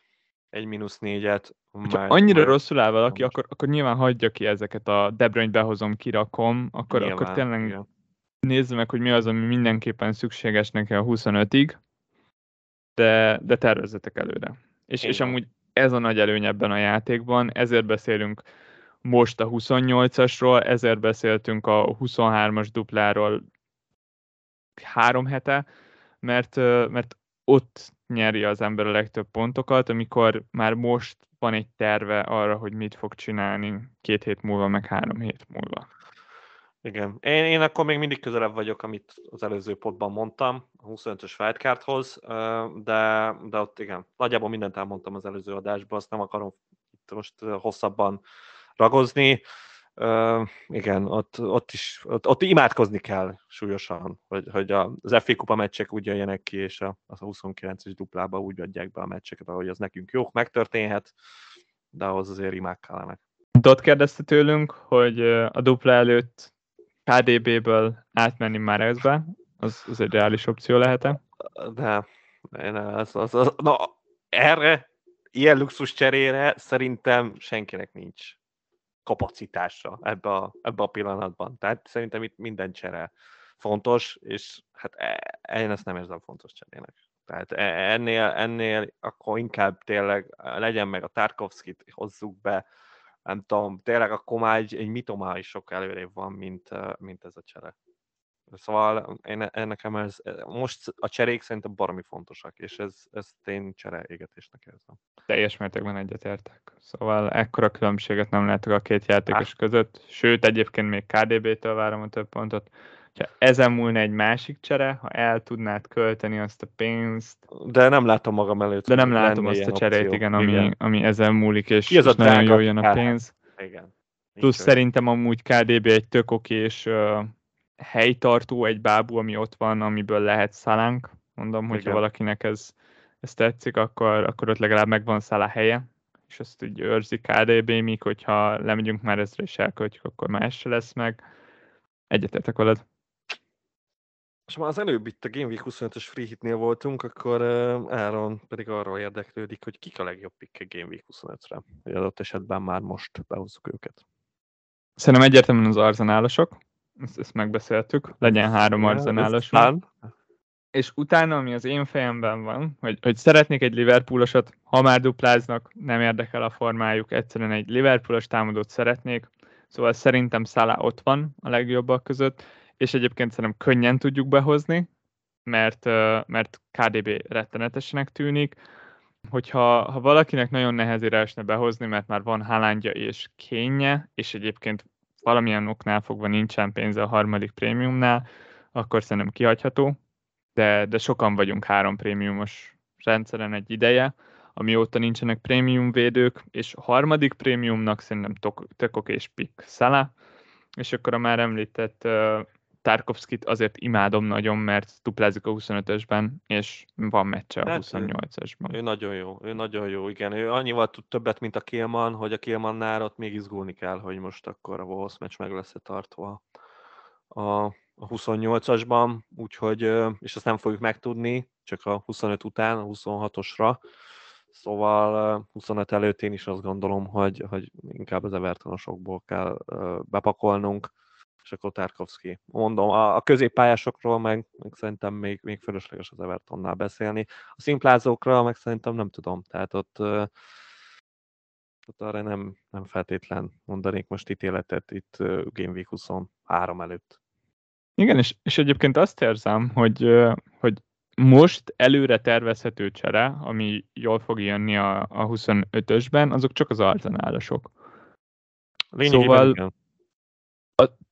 egy mínusz négyet. Ha annyira már... rosszul áll valaki, akkor, akkor nyilván hagyja ki ezeket a De Bruyne behozom, kirakom, akkor, nyilván, akkor tényleg igen. nézze meg, hogy mi az, ami mindenképpen szükséges neki a 25-ig, de, de tervezzetek előre. És, és amúgy ez a nagy előny ebben a játékban, ezért beszélünk most a 28-asról, ezért beszéltünk a 23-as dupláról három hete, mert, mert ott nyeri az ember a legtöbb pontokat, amikor már most van egy terve arra, hogy mit fog csinálni két hét múlva, meg három hét múlva. Igen. Én, én akkor még mindig közelebb vagyok, amit az előző potban mondtam, a 25-ös wildcardhoz, de, de ott igen, nagyjából mindent elmondtam az előző adásban, azt nem akarom itt most hosszabban ragozni. Uh, igen, ott, ott is, ott, ott imádkozni kell súlyosan, hogy, hogy az FA Kupa meccsek úgy jöjjenek ki, és a, az a 29-es duplába úgy adják be a meccseket, ahogy az nekünk jó, megtörténhet, de ahhoz azért imák kellenek. Dot kérdezte tőlünk, hogy a dupla előtt KDB-ből átmenni már ezbe, az, az egy reális opció lehet-e? De, de az, az, az, na, erre, ilyen luxus cserére szerintem senkinek nincs kapacitása ebbe a, ebbe a pillanatban. Tehát szerintem itt minden csere fontos, és hát e, én ezt nem érzem fontos cserének. Tehát e, ennél, ennél akkor inkább tényleg legyen meg a Tarkovskit, hozzuk be, nem tudom, tényleg akkor már egy, egy mitomá is sok előrébb van, mint, mint ez a csere. Szóval én, nekem ez, most a cserék szerintem baromi fontosak, és ez, ez én csereégetésnek érzem. Teljes mértékben egyetértek. Szóval ekkora különbséget nem látok a két játékos Á. között, sőt egyébként még KDB-től várom a több pontot. Ha ezen múlna egy másik csere, ha el tudnád költeni azt a pénzt. De nem látom magam előtt. De nem látom azt a cserét, opció. igen, ami, igen. ami ezen múlik, és, és nagyon jól jön a pénz. Igen. Plusz szerintem amúgy KDB egy tök okés uh, helytartó, egy bábú, ami ott van, amiből lehet szalánk. Mondom, hogyha valakinek ez, ez tetszik, akkor, akkor ott legalább megvan szála helye, és azt úgy őrzi KDB, míg hogyha lemegyünk már ezre és elköltjük, akkor más se lesz meg. Egyetértek veled. És már az előbb itt a Game Week 25-ös free hitnél voltunk, akkor Áron pedig arról érdeklődik, hogy kik a legjobb pick a Game Week 25-re. Hogy adott esetben már most behozzuk őket. Szerintem egyértelműen az arzenálosok ezt, ezt megbeszéltük, legyen három arzenálosunk. És utána, ami az én fejemben van, hogy, hogy szeretnék egy Liverpoolosat, ha már dupláznak, nem érdekel a formájuk, egyszerűen egy Liverpoolos támadót szeretnék, szóval szerintem Szala ott van a legjobbak között, és egyébként szerintem könnyen tudjuk behozni, mert, mert KDB rettenetesenek tűnik, hogyha ha valakinek nagyon nehezére esne behozni, mert már van Haalandja és kénye, és egyébként valamilyen oknál fogva nincsen pénze a harmadik prémiumnál, akkor szerintem kihagyható, de, de sokan vagyunk három prémiumos rendszeren egy ideje, amióta nincsenek prémium védők, és harmadik prémiumnak szerintem tök és pick Szala, és akkor a már említett Tarkovskit azért imádom nagyon, mert duplázik a 25-ösben, és van meccse a 28-asban. Ő nagyon jó, ő nagyon jó, igen. Ő annyival tud többet, mint a Kielman, hogy a Kielmannál ott még izgulni kell, hogy most akkor a Wolves meccs meg lesz tartva a, a 28-asban, úgyhogy, és azt nem fogjuk megtudni, csak a 25 után, a 26-osra. Szóval 25 előtt én is azt gondolom, hogy, hogy inkább az Evertonosokból kell bepakolnunk és akkor Tarkovsky. Mondom, a, a középpályásokról meg, meg szerintem még, még fölösleges az Evertonnál beszélni. A szimplázókra meg szerintem nem tudom, tehát ott, ott arra nem, nem feltétlen mondanék most ítéletet itt Game Week 23 előtt. Igen, és, és egyébként azt érzem, hogy, hogy most előre tervezhető csere, ami jól fog jönni a, a 25-ösben, azok csak az arzenálosok. Lényegében szóval, igen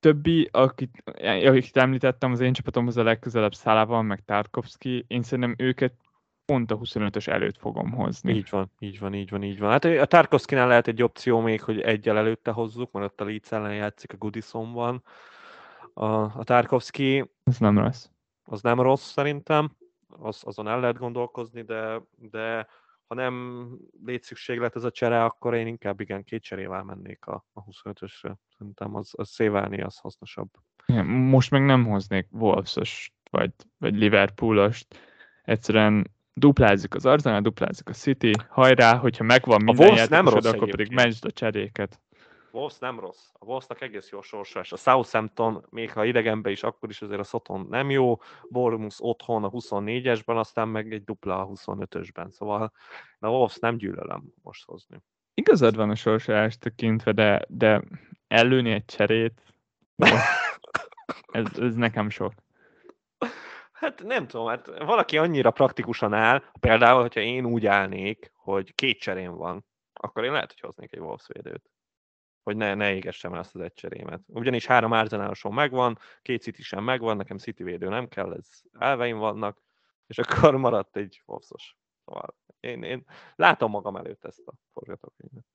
többi, akit, akit említettem, az én csapatomhoz a legközelebb Szálával, meg Tarkovsky, én szerintem őket pont a 25-ös előtt fogom hozni. Így van, így van, így van, így van. Hát a Tarkovskynál lehet egy opció még, hogy egyel előtte hozzuk, mert ott a Leeds ellen játszik a Goodisonban. A, a Tarkovsky... Ez nem rossz. Az nem rossz szerintem, az, azon el lehet gondolkozni, de, de ha nem létszükséglet ez a csere, akkor én inkább igen, két cserével mennék a, a 25-ösre. Szerintem az, az szévelni az hasznosabb. Igen, most meg nem hoznék Wolves-os vagy, vagy Liverpoolost. Egyszerűen duplázik az Arsenal, duplázik a City, hajrá, hogyha megvan minden a nem rossz akkor pedig mentsd a cseréket. Wolves nem rossz. A Wolvesnak egész jó és A Southampton, még ha idegenbe is, akkor is azért a Soton nem jó. Bournemouth otthon a 24-esben, aztán meg egy dupla a 25-ösben. Szóval a Wolves nem gyűlölöm most hozni. Igazad van a sorsolást tekintve, de, de ellőni egy cserét, ez, ez nekem sok. Hát nem tudom, hát valaki annyira praktikusan áll, például, hogyha én úgy állnék, hogy két cserém van, akkor én lehet, hogy hoznék egy Wolves védőt hogy ne, ne égessem el azt az egy cserémet. Ugyanis három árzenálosom megvan, két City sem megvan, nekem City védő nem kell, ez elveim vannak, és akkor maradt egy Wolvesos. Szóval én, én látom magam előtt ezt a forgatókönyvet.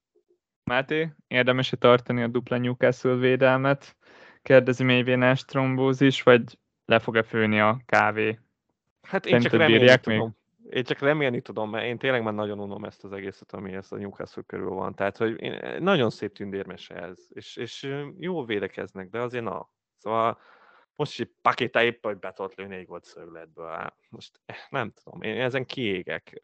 Máté, érdemes-e tartani a dupla Newcastle védelmet? Kérdezi mélyvénás trombózis, vagy le fog-e főni a kávé? Hát én csak remélni tudom. Én csak remélni tudom, mert én tényleg már nagyon unom ezt az egészet, ami ezt a Newcastle körül van. Tehát, hogy én, nagyon szép tündérmese ez, és, és jó védekeznek, de azért na. Szóval most egy pakéta épp, hogy be tudott lőni egy volt szögletből. Most eh, nem tudom, én ezen kiégek.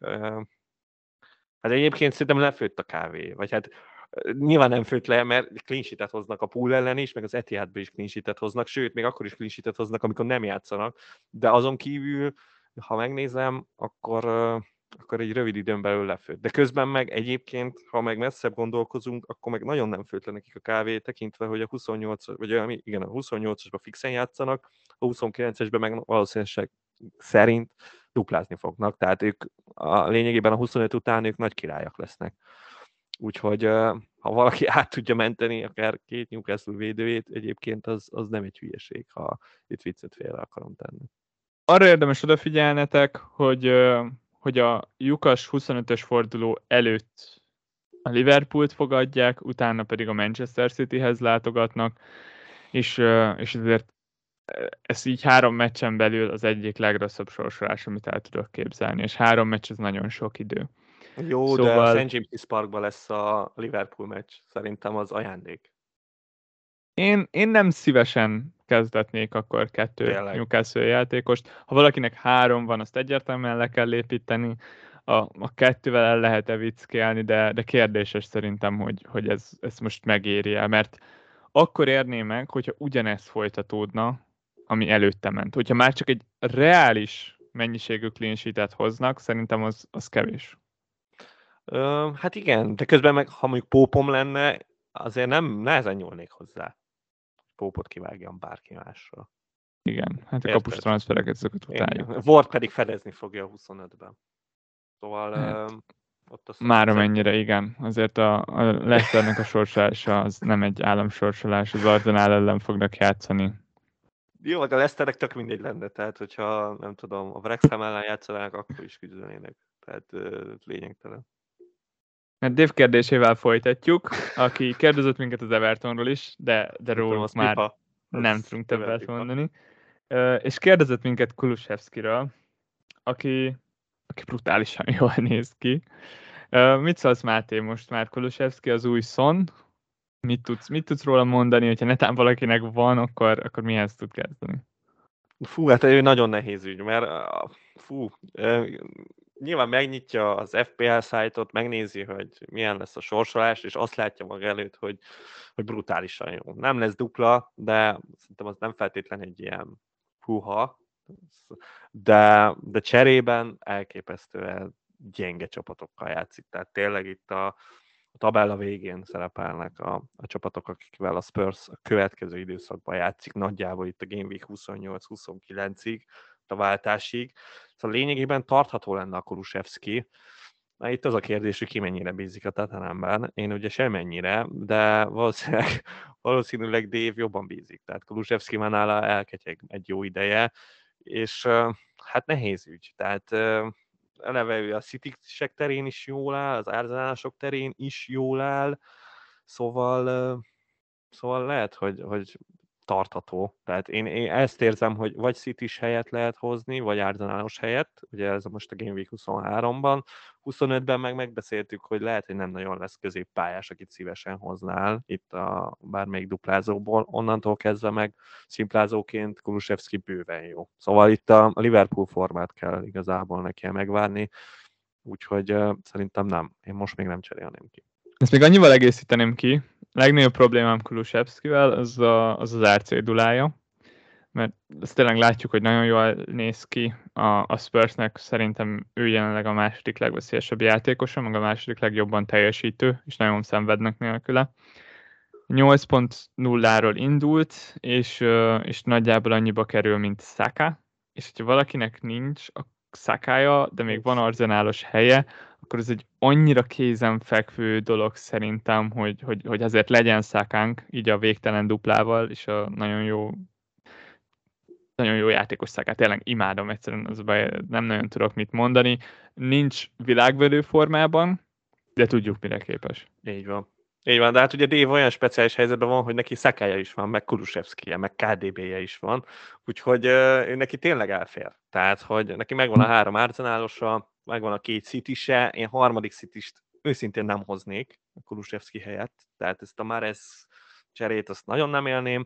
Hát egyébként szerintem lefőtt a kávé, vagy hát nyilván nem főtt le, mert clean hoznak a pool ellen is, meg az Etihadban is clean hoznak, sőt, még akkor is clean hoznak, amikor nem játszanak, de azon kívül ha megnézem, akkor, akkor egy rövid időn belül lefőtt. De közben meg egyébként, ha meg messzebb gondolkozunk, akkor meg nagyon nem főtt le nekik a kávé, tekintve, hogy a 28 vagy ami, igen, a 28-asban fixen játszanak, a 29-esben meg valószínűleg szerint duplázni fognak, tehát ők a lényegében a 25 után ők nagy királyok lesznek. Úgyhogy ha valaki át tudja menteni akár két Newcastle védőjét, egyébként az, az nem egy hülyeség, ha itt viccet félre akarom tenni. Arra érdemes odafigyelnetek, hogy, hogy a Jukas 25-ös forduló előtt a Liverpoolt fogadják, utána pedig a Manchester Cityhez látogatnak, és, és ezért ez így három meccsen belül az egyik legrosszabb sorsolás, amit el tudok képzelni, és három meccs az nagyon sok idő. Jó, szóval... de St. James's Parkban lesz a Liverpool meccs, szerintem az ajándék. Én, én nem szívesen kezdetnék akkor kettő Tényleg. Newcastle játékost. Ha valakinek három van, azt egyértelműen le kell építeni. A, a kettővel el lehet-e vickélni, de, de kérdéses szerintem, hogy, hogy ez, ez most megéri el, mert akkor érné meg, hogyha ugyanez folytatódna, ami előtte ment. Hogyha már csak egy reális mennyiségű clean hoznak, szerintem az, az kevés. Ö, hát igen, de közben meg, ha mondjuk pópom lenne, azért nem nehezen nyúlnék hozzá. Pópot kivágjam bárki másra. Igen, hát a kapus transfereket ezeket utáljuk. Ward pedig fedezni fogja a 25-ben. Szóval hát, ott azt Már amennyire, igen. Azért a, a Leicesternek a sorsolása az nem egy államsorsolás, az Arzenál ellen fognak játszani. Jó, a Leicesternek tök mindegy lenne, tehát hogyha nem tudom, a Wrexham ellen játszanának, akkor is küzdenének. Tehát lényegtelen. Mert Dave kérdésével folytatjuk, aki kérdezett minket az Evertonról is, de, de róluk már pipa. nem tudunk többet mondani. Uh, és kérdezett minket Kulusevskiről, aki, aki brutálisan jól néz ki. Uh, mit szólsz Máté most már Kulusevski az új Son? Mit tudsz, mit tudsz róla mondani, hogyha netán valakinek van, akkor, akkor mihez tud kezdeni? Fú, hát ő nagyon nehéz ügy, mert fú, nyilván megnyitja az FPL szájtot, megnézi, hogy milyen lesz a sorsolás, és azt látja maga előtt, hogy, hogy brutálisan jó. Nem lesz dupla, de szerintem az nem feltétlen egy ilyen puha, de, de cserében elképesztően gyenge csapatokkal játszik. Tehát tényleg itt a, a tabella végén szerepelnek a, a csapatok, akikvel a Spurs a következő időszakban játszik, nagyjából itt a Game Week 28-29-ig, a váltásig. Szóval lényegében tartható lenne a Kulusevski. Na, itt az a kérdés, hogy ki mennyire bízik a Tatanemben. Én ugye semennyire, de valószínűleg, valószínűleg Dave jobban bízik. Tehát Kulusevski már nála elketyeg egy jó ideje, és hát nehéz ügy. Tehát eleve ő a city terén is jól áll, az árzálások terén is jól áll, szóval, szóval lehet, hogy, hogy tartható. Tehát én, én ezt érzem, hogy vagy city helyet lehet hozni, vagy Arsenalos helyet, ugye ez most a Game Week 23-ban, 25-ben meg megbeszéltük, hogy lehet, hogy nem nagyon lesz középpályás, akit szívesen hoznál itt a bármelyik duplázóból, onnantól kezdve meg szimplázóként Kulusevski bőven jó. Szóval itt a Liverpool formát kell igazából neki megvárni, úgyhogy uh, szerintem nem. Én most még nem cserélném ki. Ezt még annyival egészíteném ki, legnagyobb problémám Kulusevskivel az, a, az az RC dulája, mert ezt tényleg látjuk, hogy nagyon jól néz ki a, a Spursnek, szerintem ő jelenleg a második legveszélyesebb játékosa, meg a második legjobban teljesítő, és nagyon szenvednek nélküle. 8.0-ról indult, és, és nagyjából annyiba kerül, mint Saka, és hogyha valakinek nincs a Szakája, de még van arzenálos helye, akkor ez egy annyira kézenfekvő dolog szerintem, hogy, hogy, hogy azért legyen szakánk, így a végtelen duplával, és a nagyon jó nagyon jó játékos szakát, tényleg imádom egyszerűen, az nem nagyon tudok mit mondani. Nincs világverő formában, de tudjuk, mire képes. Így van. Így van, de hát ugye Dave olyan speciális helyzetben van, hogy neki szakája is van, meg Kulusevszkije, meg KDB-je is van, úgyhogy ő neki tényleg elfér. Tehát, hogy neki megvan a három árcenálosa, megvan a két szitise, én harmadik szitist őszintén nem hoznék a Kulusevski helyett, tehát ezt a már ez cserét azt nagyon nem élném,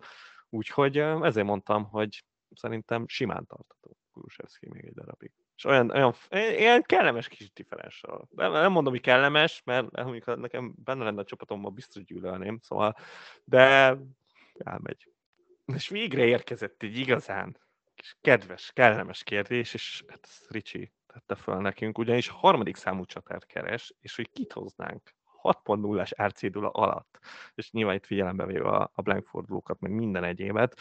úgyhogy ezért mondtam, hogy szerintem simán tartható Kulusevski még egy darabig. És olyan, olyan ilyen kellemes kis differenssal. Nem, nem mondom, hogy kellemes, mert amikor nekem benne lenne a csapatomban, biztos gyűlölném, szóval, de elmegy. És végre érkezett egy igazán kis kedves, kellemes kérdés, és hát ezt Ricsi tette fel nekünk, ugyanis harmadik számú csatát keres, és hogy kit hoznánk 6.0-as árcédula alatt, és nyilván itt figyelembe véve a, a blank fordulókat, meg minden egyébet,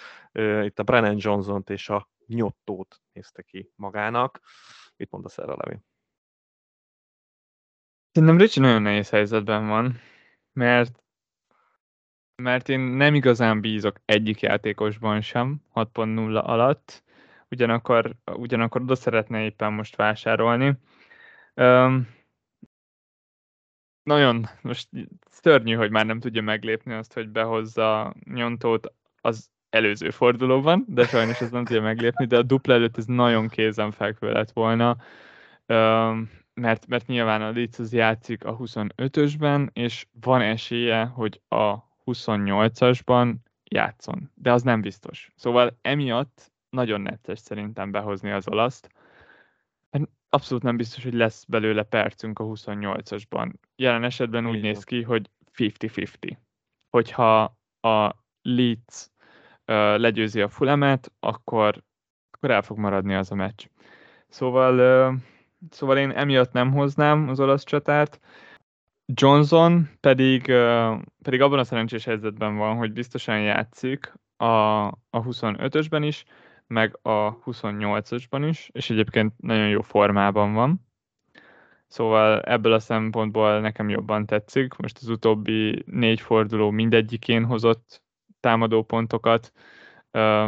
itt a Brennan Johnson-t és a Nyottót nézte ki magának. Mit mondasz erre, Levi? Szerintem Ricsi nagyon nehéz helyzetben van, mert mert én nem igazán bízok egyik játékosban sem 6.0 alatt, ugyanakkor, ugyanakkor oda szeretne éppen most vásárolni. Um, nagyon, most szörnyű, hogy már nem tudja meglépni azt, hogy behozza nyontót az előző fordulóban, de sajnos ez nem tudja meglépni, de a dupla előtt ez nagyon kézenfekvő lett volna, mert, mert nyilván a Leeds az játszik a 25-ösben, és van esélye, hogy a 28-asban játszon, de az nem biztos. Szóval emiatt nagyon necces szerintem behozni az olaszt. Hát abszolút nem biztos, hogy lesz belőle percünk a 28-asban. Jelen esetben úgy néz ki, hogy 50-50. Hogyha a Leeds legyőzi a Fulemet, akkor, akkor el fog maradni az a meccs. Szóval, szóval én emiatt nem hoznám az olasz csatát. Johnson pedig, pedig abban a szerencsés helyzetben van, hogy biztosan játszik a, a 25-ösben is, meg a 28-osban is, és egyébként nagyon jó formában van. Szóval ebből a szempontból nekem jobban tetszik. Most az utóbbi négy forduló mindegyikén hozott támadó pontokat.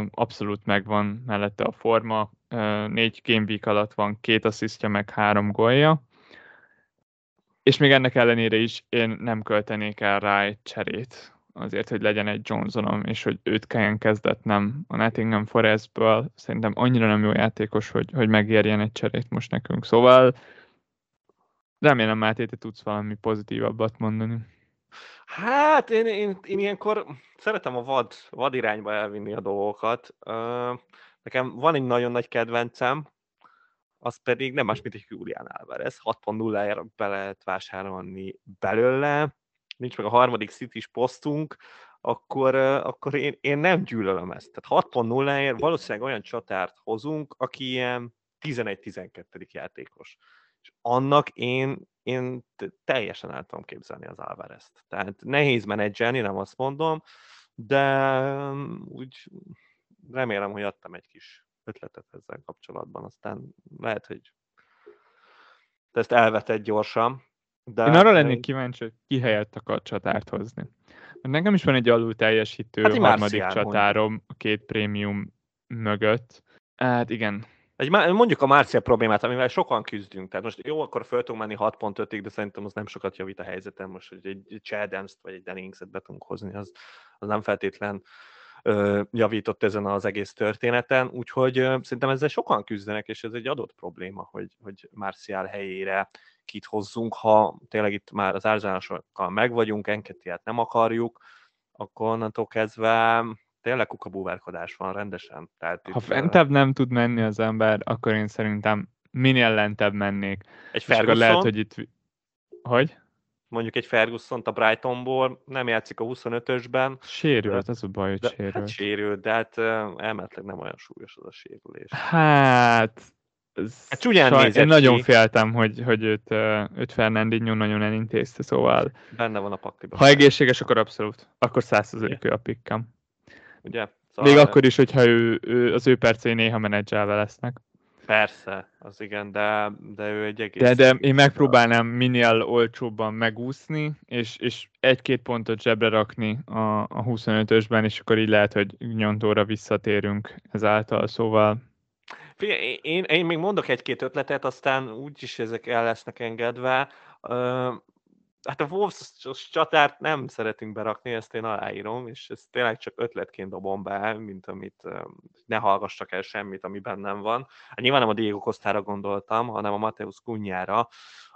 Abszolút megvan mellette a forma. Négy game week alatt van két asszisztja, meg három gólja. És még ennek ellenére is én nem költenék el rá egy cserét azért, hogy legyen egy Johnsonom, és hogy őt kelljen kezdetnem a Nottingham Forestből. Szerintem annyira nem jó játékos, hogy, hogy megérjen egy cserét most nekünk. Szóval remélem, Máté, te tudsz valami pozitívabbat mondani. Hát én, én, én ilyenkor szeretem a vad, vad irányba elvinni a dolgokat. Nekem van egy nagyon nagy kedvencem, az pedig nem más, mint egy Julian Alvarez. 6.0-ért be lehet vásárolni belőle nincs meg a harmadik city posztunk, akkor, akkor én, én nem gyűlölöm ezt. Tehát 6.0-ért valószínűleg olyan csatárt hozunk, aki ilyen 11-12. játékos. És annak én, én teljesen el tudom képzelni az Alvarez-t. Tehát nehéz menedzselni, nem azt mondom, de úgy remélem, hogy adtam egy kis ötletet ezzel kapcsolatban. Aztán lehet, hogy ezt elvetett gyorsan, de Én arra lennék kíváncsi, hogy ki helyett akar csatárt hozni. Mert nekem is van egy alul teljesítő hát harmadik Marcián csatárom mondjuk. a két prémium mögött. Hát igen. Egy, mondjuk a Márcia problémát, amivel sokan küzdünk. Tehát most jó, akkor föl tudunk menni 6.5-ig, de szerintem az nem sokat javít a helyzetem. Most, hogy egy Chadams-t vagy egy Denningset be tudunk hozni, az, az nem feltétlen ö, javított ezen az egész történeten. Úgyhogy ö, szerintem ezzel sokan küzdenek, és ez egy adott probléma, hogy, hogy Marcial helyére kit hozzunk, ha tényleg itt már az árzásokkal meg vagyunk, Enketiát nem akarjuk, akkor onnantól kezdve tényleg kukabúvárkodás van rendesen. Tehát ha itt, fentebb nem tud menni az ember, akkor én szerintem minél lentebb mennék. Egy Ferguson? lehet, hogy itt... Hogy? Mondjuk egy ferguson a Brightonból, nem játszik a 25-ösben. Sérült, ez a baj, hogy de, sérült. Hát sérült, de hát elméletileg nem olyan súlyos az a sérülés. Hát Hát csúnyán Saj, Én nagyon ki. féltem, hogy, hogy őt, őt Fernandinho nagyon elintézte, szóval... Benne van a pakliban. Ha egészséges, akkor abszolút. Akkor százszerzők a pikkem. Ugye? Szóval... Még akkor is, hogyha ő, ő, az ő percei néha menedzselve lesznek. Persze, az igen, de, de ő egy egész... De, de én megpróbálnám minél olcsóbban megúszni, és, és egy-két pontot zsebre rakni a, a 25-ösben, és akkor így lehet, hogy nyontóra visszatérünk ezáltal, szóval Figyelj, én, én még mondok egy-két ötletet, aztán úgyis ezek el lesznek engedve. Hát a Wolves csatárt nem szeretünk berakni, ezt én aláírom, és ezt tényleg csak ötletként dobom be, mint amit ne hallgassak el semmit, ami bennem van. Hát nyilván nem a Diego Costára gondoltam, hanem a Mateusz Kunyára,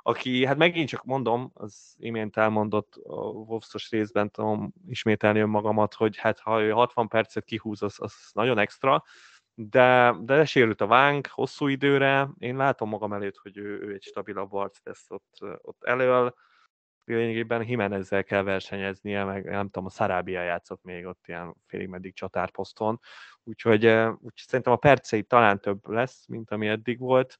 aki, hát megint csak mondom, az imént elmondott a Wolves-os részben tudom ismételni önmagamat, hogy hát ha ő 60 percet kihúz, az, az nagyon extra, de, de sérült a vánk hosszú időre, én látom magam előtt, hogy ő, ő egy stabilabb arc lesz ott, ott elől, lényegében Jimenezzel kell versenyeznie, meg nem tudom, a Szarábia játszott még ott ilyen félig meddig csatárposzton, úgyhogy, úgyhogy szerintem a percei talán több lesz, mint ami eddig volt,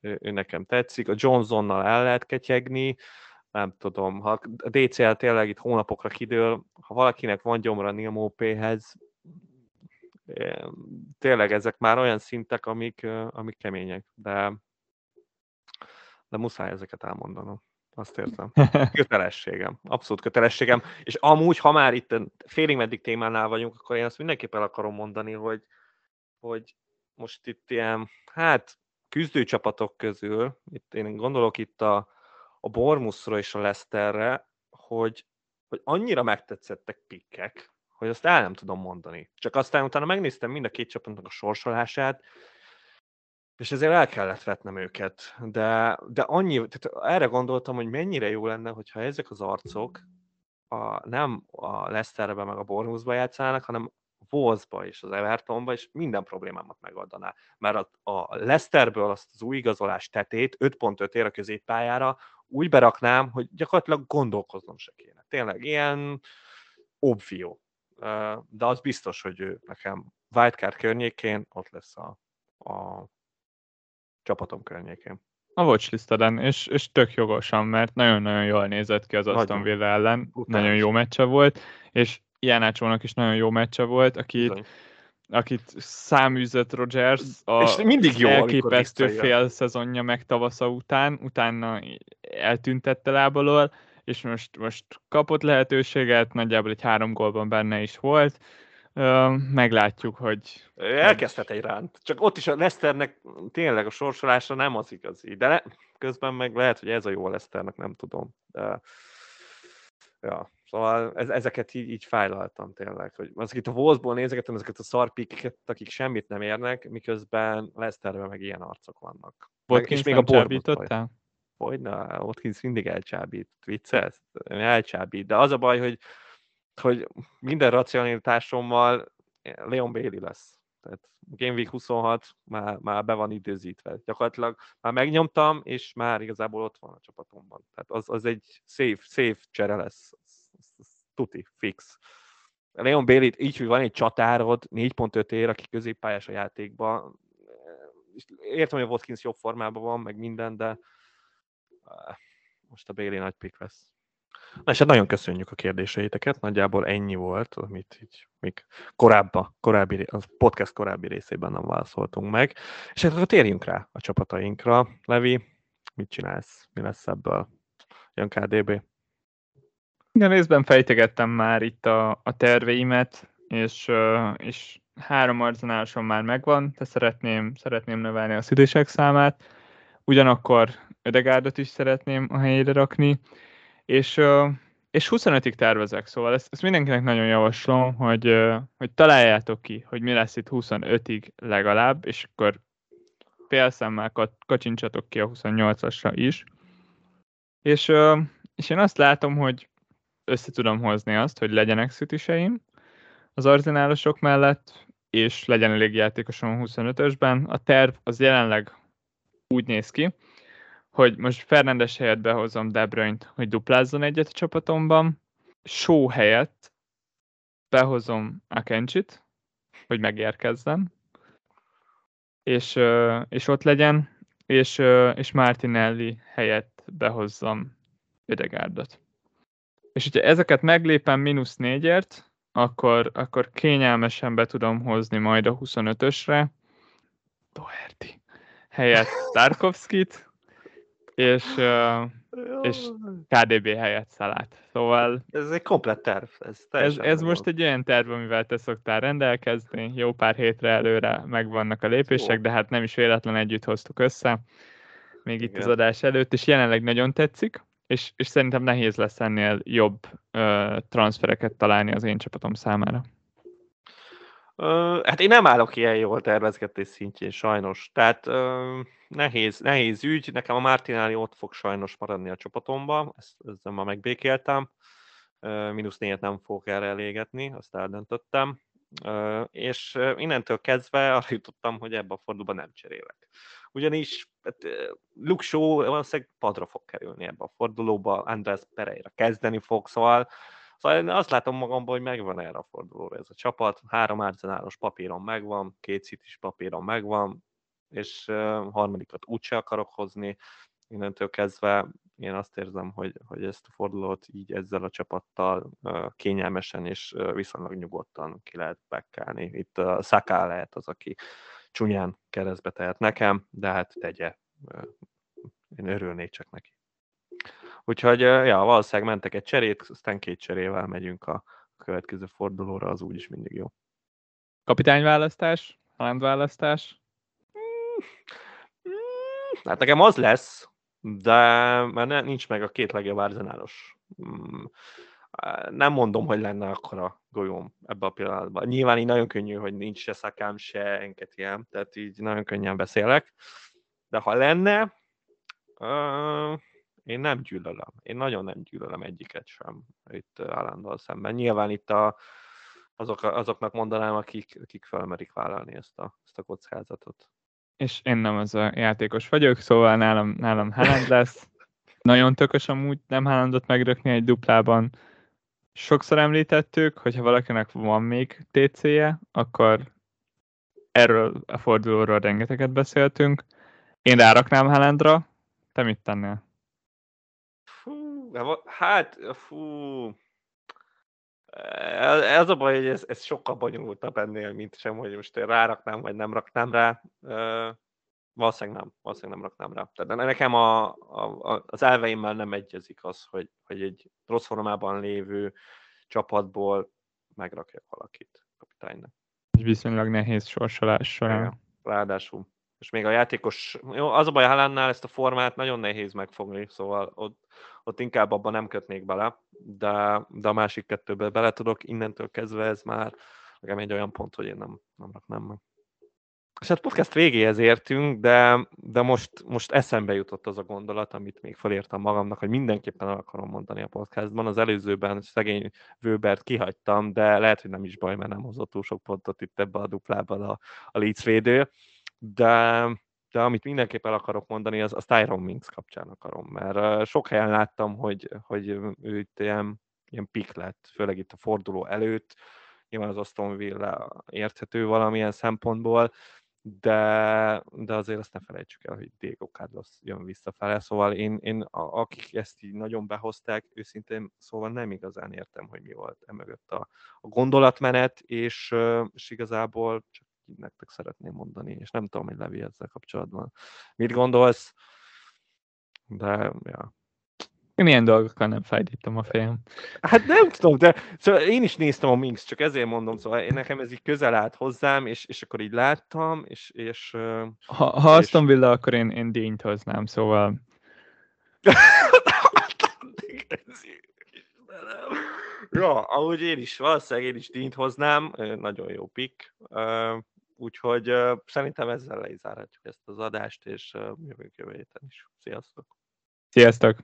ő, nekem tetszik, a Johnsonnal el lehet ketyegni, nem tudom, ha a DCL tényleg itt hónapokra kidől, ha valakinek van gyomra Nilmó P-hez, tényleg ezek már olyan szintek, amik, amik kemények, de, de muszáj ezeket elmondanom. Azt értem. Kötelességem. Abszolút kötelességem. És amúgy, ha már itt félig meddig témánál vagyunk, akkor én azt mindenképpen akarom mondani, hogy, hogy most itt ilyen, hát küzdőcsapatok közül, itt én gondolok itt a, a Bormusra és a Leicesterre, hogy, hogy annyira megtetszettek pikkek, hogy azt el nem tudom mondani. Csak aztán utána megnéztem mind a két csapatnak a sorsolását, és ezért el kellett vetnem őket. De, de annyi, tehát erre gondoltam, hogy mennyire jó lenne, hogyha ezek az arcok a, nem a Leicesterbe meg a Bournemouthba játszanának, hanem Wolvesba és az Evertonba, és minden problémámat megoldaná. Mert a, a Leicesterből azt az új igazolás tetét 5.5 ér a középpályára úgy beraknám, hogy gyakorlatilag gondolkoznom se kéne. Tényleg ilyen obvio. De az biztos, hogy ő nekem wildcard környékén ott lesz a, a csapatom környékén. A watchlisteden, és, és tök jogosan, mert nagyon-nagyon jól nézett ki az Aston Villa ellen, Utás. nagyon jó meccse volt, és Jánácsónak is nagyon jó meccse volt, akit, akit száműzött Rogers a és mindig jó, elképesztő fél szezonja meg tavasza után, utána eltüntette lábalól, és most, most kapott lehetőséget, nagyjából egy három gólban benne is volt, meglátjuk, hogy... Elkezdhet egy ránt. Csak ott is a Leszternek tényleg a sorsolása nem az igazi. De le, közben meg lehet, hogy ez a jó a Leszternek, nem tudom. De, ja, szóval ez, ezeket így, így fájlaltam tényleg. Hogy az itt a Wolfsból nézegetem ezeket a szarpiket, akik semmit nem érnek, miközben Leszterben meg ilyen arcok vannak. Meg, és még a Bournemouth Hogyne, Watkins mindig elcsábít, viccelsz? Elcsábít, de az a baj, hogy hogy minden racionalitásommal Leon Bailey lesz. Tehát Game Week 26 már, már be van időzítve. Gyakorlatilag már megnyomtam, és már igazából ott van a csapatomban. Tehát az, az egy safe, safe csere lesz. Tuti, fix. Leon bailey így, hogy van egy csatárod, 4.5 ér, aki középpályás a játékban. Értem, hogy a Watkins jobb formában van, meg minden, de eh, most a Bailey nagy pick lesz. Na és hát nagyon köszönjük a kérdéseiteket, nagyjából ennyi volt, amit így még korábban, korábbi, a podcast korábbi részében nem válaszoltunk meg. És hát akkor térjünk rá a csapatainkra. Levi, mit csinálsz? Mi lesz ebből? Jön KDB? Igen, részben fejtegettem már itt a, a terveimet, és, és három arzenálosom már megvan, de szeretném, szeretném növelni a szüdések számát. Ugyanakkor Ödegárdot is szeretném a helyére rakni, és, és 25-ig tervezek, szóval ezt, ezt mindenkinek nagyon javaslom, hogy, hogy találjátok ki, hogy mi lesz itt 25-ig legalább, és akkor félszemmel kacsincsatok ki a 28-asra is. És, és én azt látom, hogy össze tudom hozni azt, hogy legyenek szütiseim az arzenálosok mellett, és legyen elég játékosom a 25-ösben. A terv az jelenleg úgy néz ki, hogy most Fernandes helyett behozom De Bruyne-t, hogy duplázzon egyet a csapatomban, Show helyett behozom Akencsit, hogy megérkezzen, és, és ott legyen, és, és Martinelli helyett behozzam Ödegárdot. És hogyha ezeket meglépem mínusz négyért, akkor, akkor kényelmesen be tudom hozni majd a 25-ösre Doherty helyett Tarkovskit, és, és KDB helyett szalát. Szóval... Ez egy komplett terv. Ez, ez, ez most egy olyan terv, amivel te szoktál rendelkezni. Jó pár hétre előre megvannak a lépések, de hát nem is véletlen együtt hoztuk össze. Még itt Igen. az adás előtt, és jelenleg nagyon tetszik, és, és szerintem nehéz lesz ennél jobb ö, transfereket találni az én csapatom számára. Hát én nem állok ilyen jól tervezgetés szintjén, sajnos. Tehát nehéz, nehéz ügy. Nekem a Martinelli ott fog sajnos maradni a csapatomban, ezt, ezzel már megbékéltem. Minusz négyet nem fogok erre elégetni, azt eldöntöttem. és innentől kezdve arra jutottam, hogy ebben a fordulóban nem cserélek. Ugyanis hát, Luke valószínűleg padra fog kerülni ebbe a fordulóba, András Pereira kezdeni fog, szóval Szóval én azt látom magamban, hogy megvan erre a fordulóra ez a csapat. Három arzenálos papíron megvan, két is papíron megvan, és harmadikat úgyse akarok hozni. Innentől kezdve én azt érzem, hogy, hogy ezt a fordulót így ezzel a csapattal kényelmesen és viszonylag nyugodtan ki lehet bekkelni. Itt a Szaká lehet az, aki csúnyán keresztbe tehet nekem, de hát tegye. Én örülnék csak neki. Úgyhogy ja, valószínűleg mentek egy cserét, aztán két cserével megyünk a következő fordulóra, az úgyis mindig jó. Kapitányválasztás? Handválasztás? Hát nekem az lesz, de mert nincs meg a két legjobb arzenálos. Mm, nem mondom, hogy lenne akkor a golyóm ebbe a pillanatban. Nyilván így nagyon könnyű, hogy nincs se szakám, se enketiem, tehát így nagyon könnyen beszélek. De ha lenne, én nem gyűlölöm. Én nagyon nem gyűlölöm egyiket sem itt állandóan szemben. Nyilván itt a, azok, azoknak mondanám, akik, akik felmerik vállalni ezt a, ezt a kockázatot. És én nem az a játékos vagyok, szóval nálam, nálam Haaland lesz. Nagyon tökös amúgy nem Haalandot megrökni egy duplában. Sokszor említettük, hogyha valakinek van még TC-je, akkor erről a fordulóról rengeteget beszéltünk. Én ráraknám Haalandra, te mit tennél? Hát, fú, ez a baj, hogy ez, ez sokkal bonyolultabb ennél, mint sem, hogy most én ráraknám, vagy nem raknám rá. Valószínűleg nem, valószínűleg nem raknám rá. Tehát nekem a, a, az elveimmel nem egyezik az, hogy, hogy egy rossz formában lévő csapatból megrakjak valakit kapitánynak. Viszonylag nehéz sorsolás során. Ráadásul és még a játékos, jó, az a baj, Halánnál ezt a formát nagyon nehéz megfogni, szóval ott, ott inkább abban nem kötnék bele, de, de a másik kettőbe bele tudok, innentől kezdve ez már nekem egy olyan pont, hogy én nem, nem raknám meg. És hát podcast végéhez értünk, de, de most, most eszembe jutott az a gondolat, amit még felírtam magamnak, hogy mindenképpen el akarom mondani a podcastban. Az előzőben szegény Vőbert kihagytam, de lehet, hogy nem is baj, mert nem hozott túl sok pontot itt ebbe a duplában a, a Leeds védő de, de amit mindenképp el akarok mondani, az, az Tyron Minks kapcsán akarom, mert sok helyen láttam, hogy, hogy ő itt ilyen, ilyen pik lett, főleg itt a forduló előtt, nyilván az Aston Villa érthető valamilyen szempontból, de, de azért azt ne felejtsük el, hogy Diego Carlos jön visszafele, szóval én, én a, akik ezt így nagyon behozták, őszintén szóval nem igazán értem, hogy mi volt emögött a, a gondolatmenet, és, és igazából csak nektek szeretném mondani, és nem tudom, hogy Levi ezzel kapcsolatban mit gondolsz, de ja. Én ilyen dolgokkal nem fájdítom a fejem. Hát nem tudom, de szóval én is néztem a Minx, csak ezért mondom, szóval én nekem ez így közel állt hozzám, és, és akkor így láttam, és... és ha, ha és... Aston Villa, akkor én, én dínyt hoznám, szóval... ja, ahogy én is, valószínűleg én is dínyt hoznám, nagyon jó pick. Úgyhogy uh, szerintem ezzel le is zárhatjuk ezt az adást, és uh, jövünk jövő héten is. Sziasztok! Sziasztok!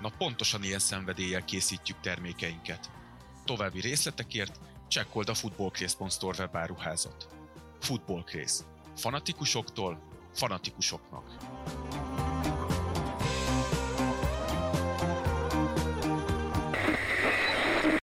Na pontosan ilyen szenvedéllyel készítjük termékeinket. További részletekért csekkold a footballcraze.store webáruházat. Football Craze. Fanatikusoktól fanatikusoknak.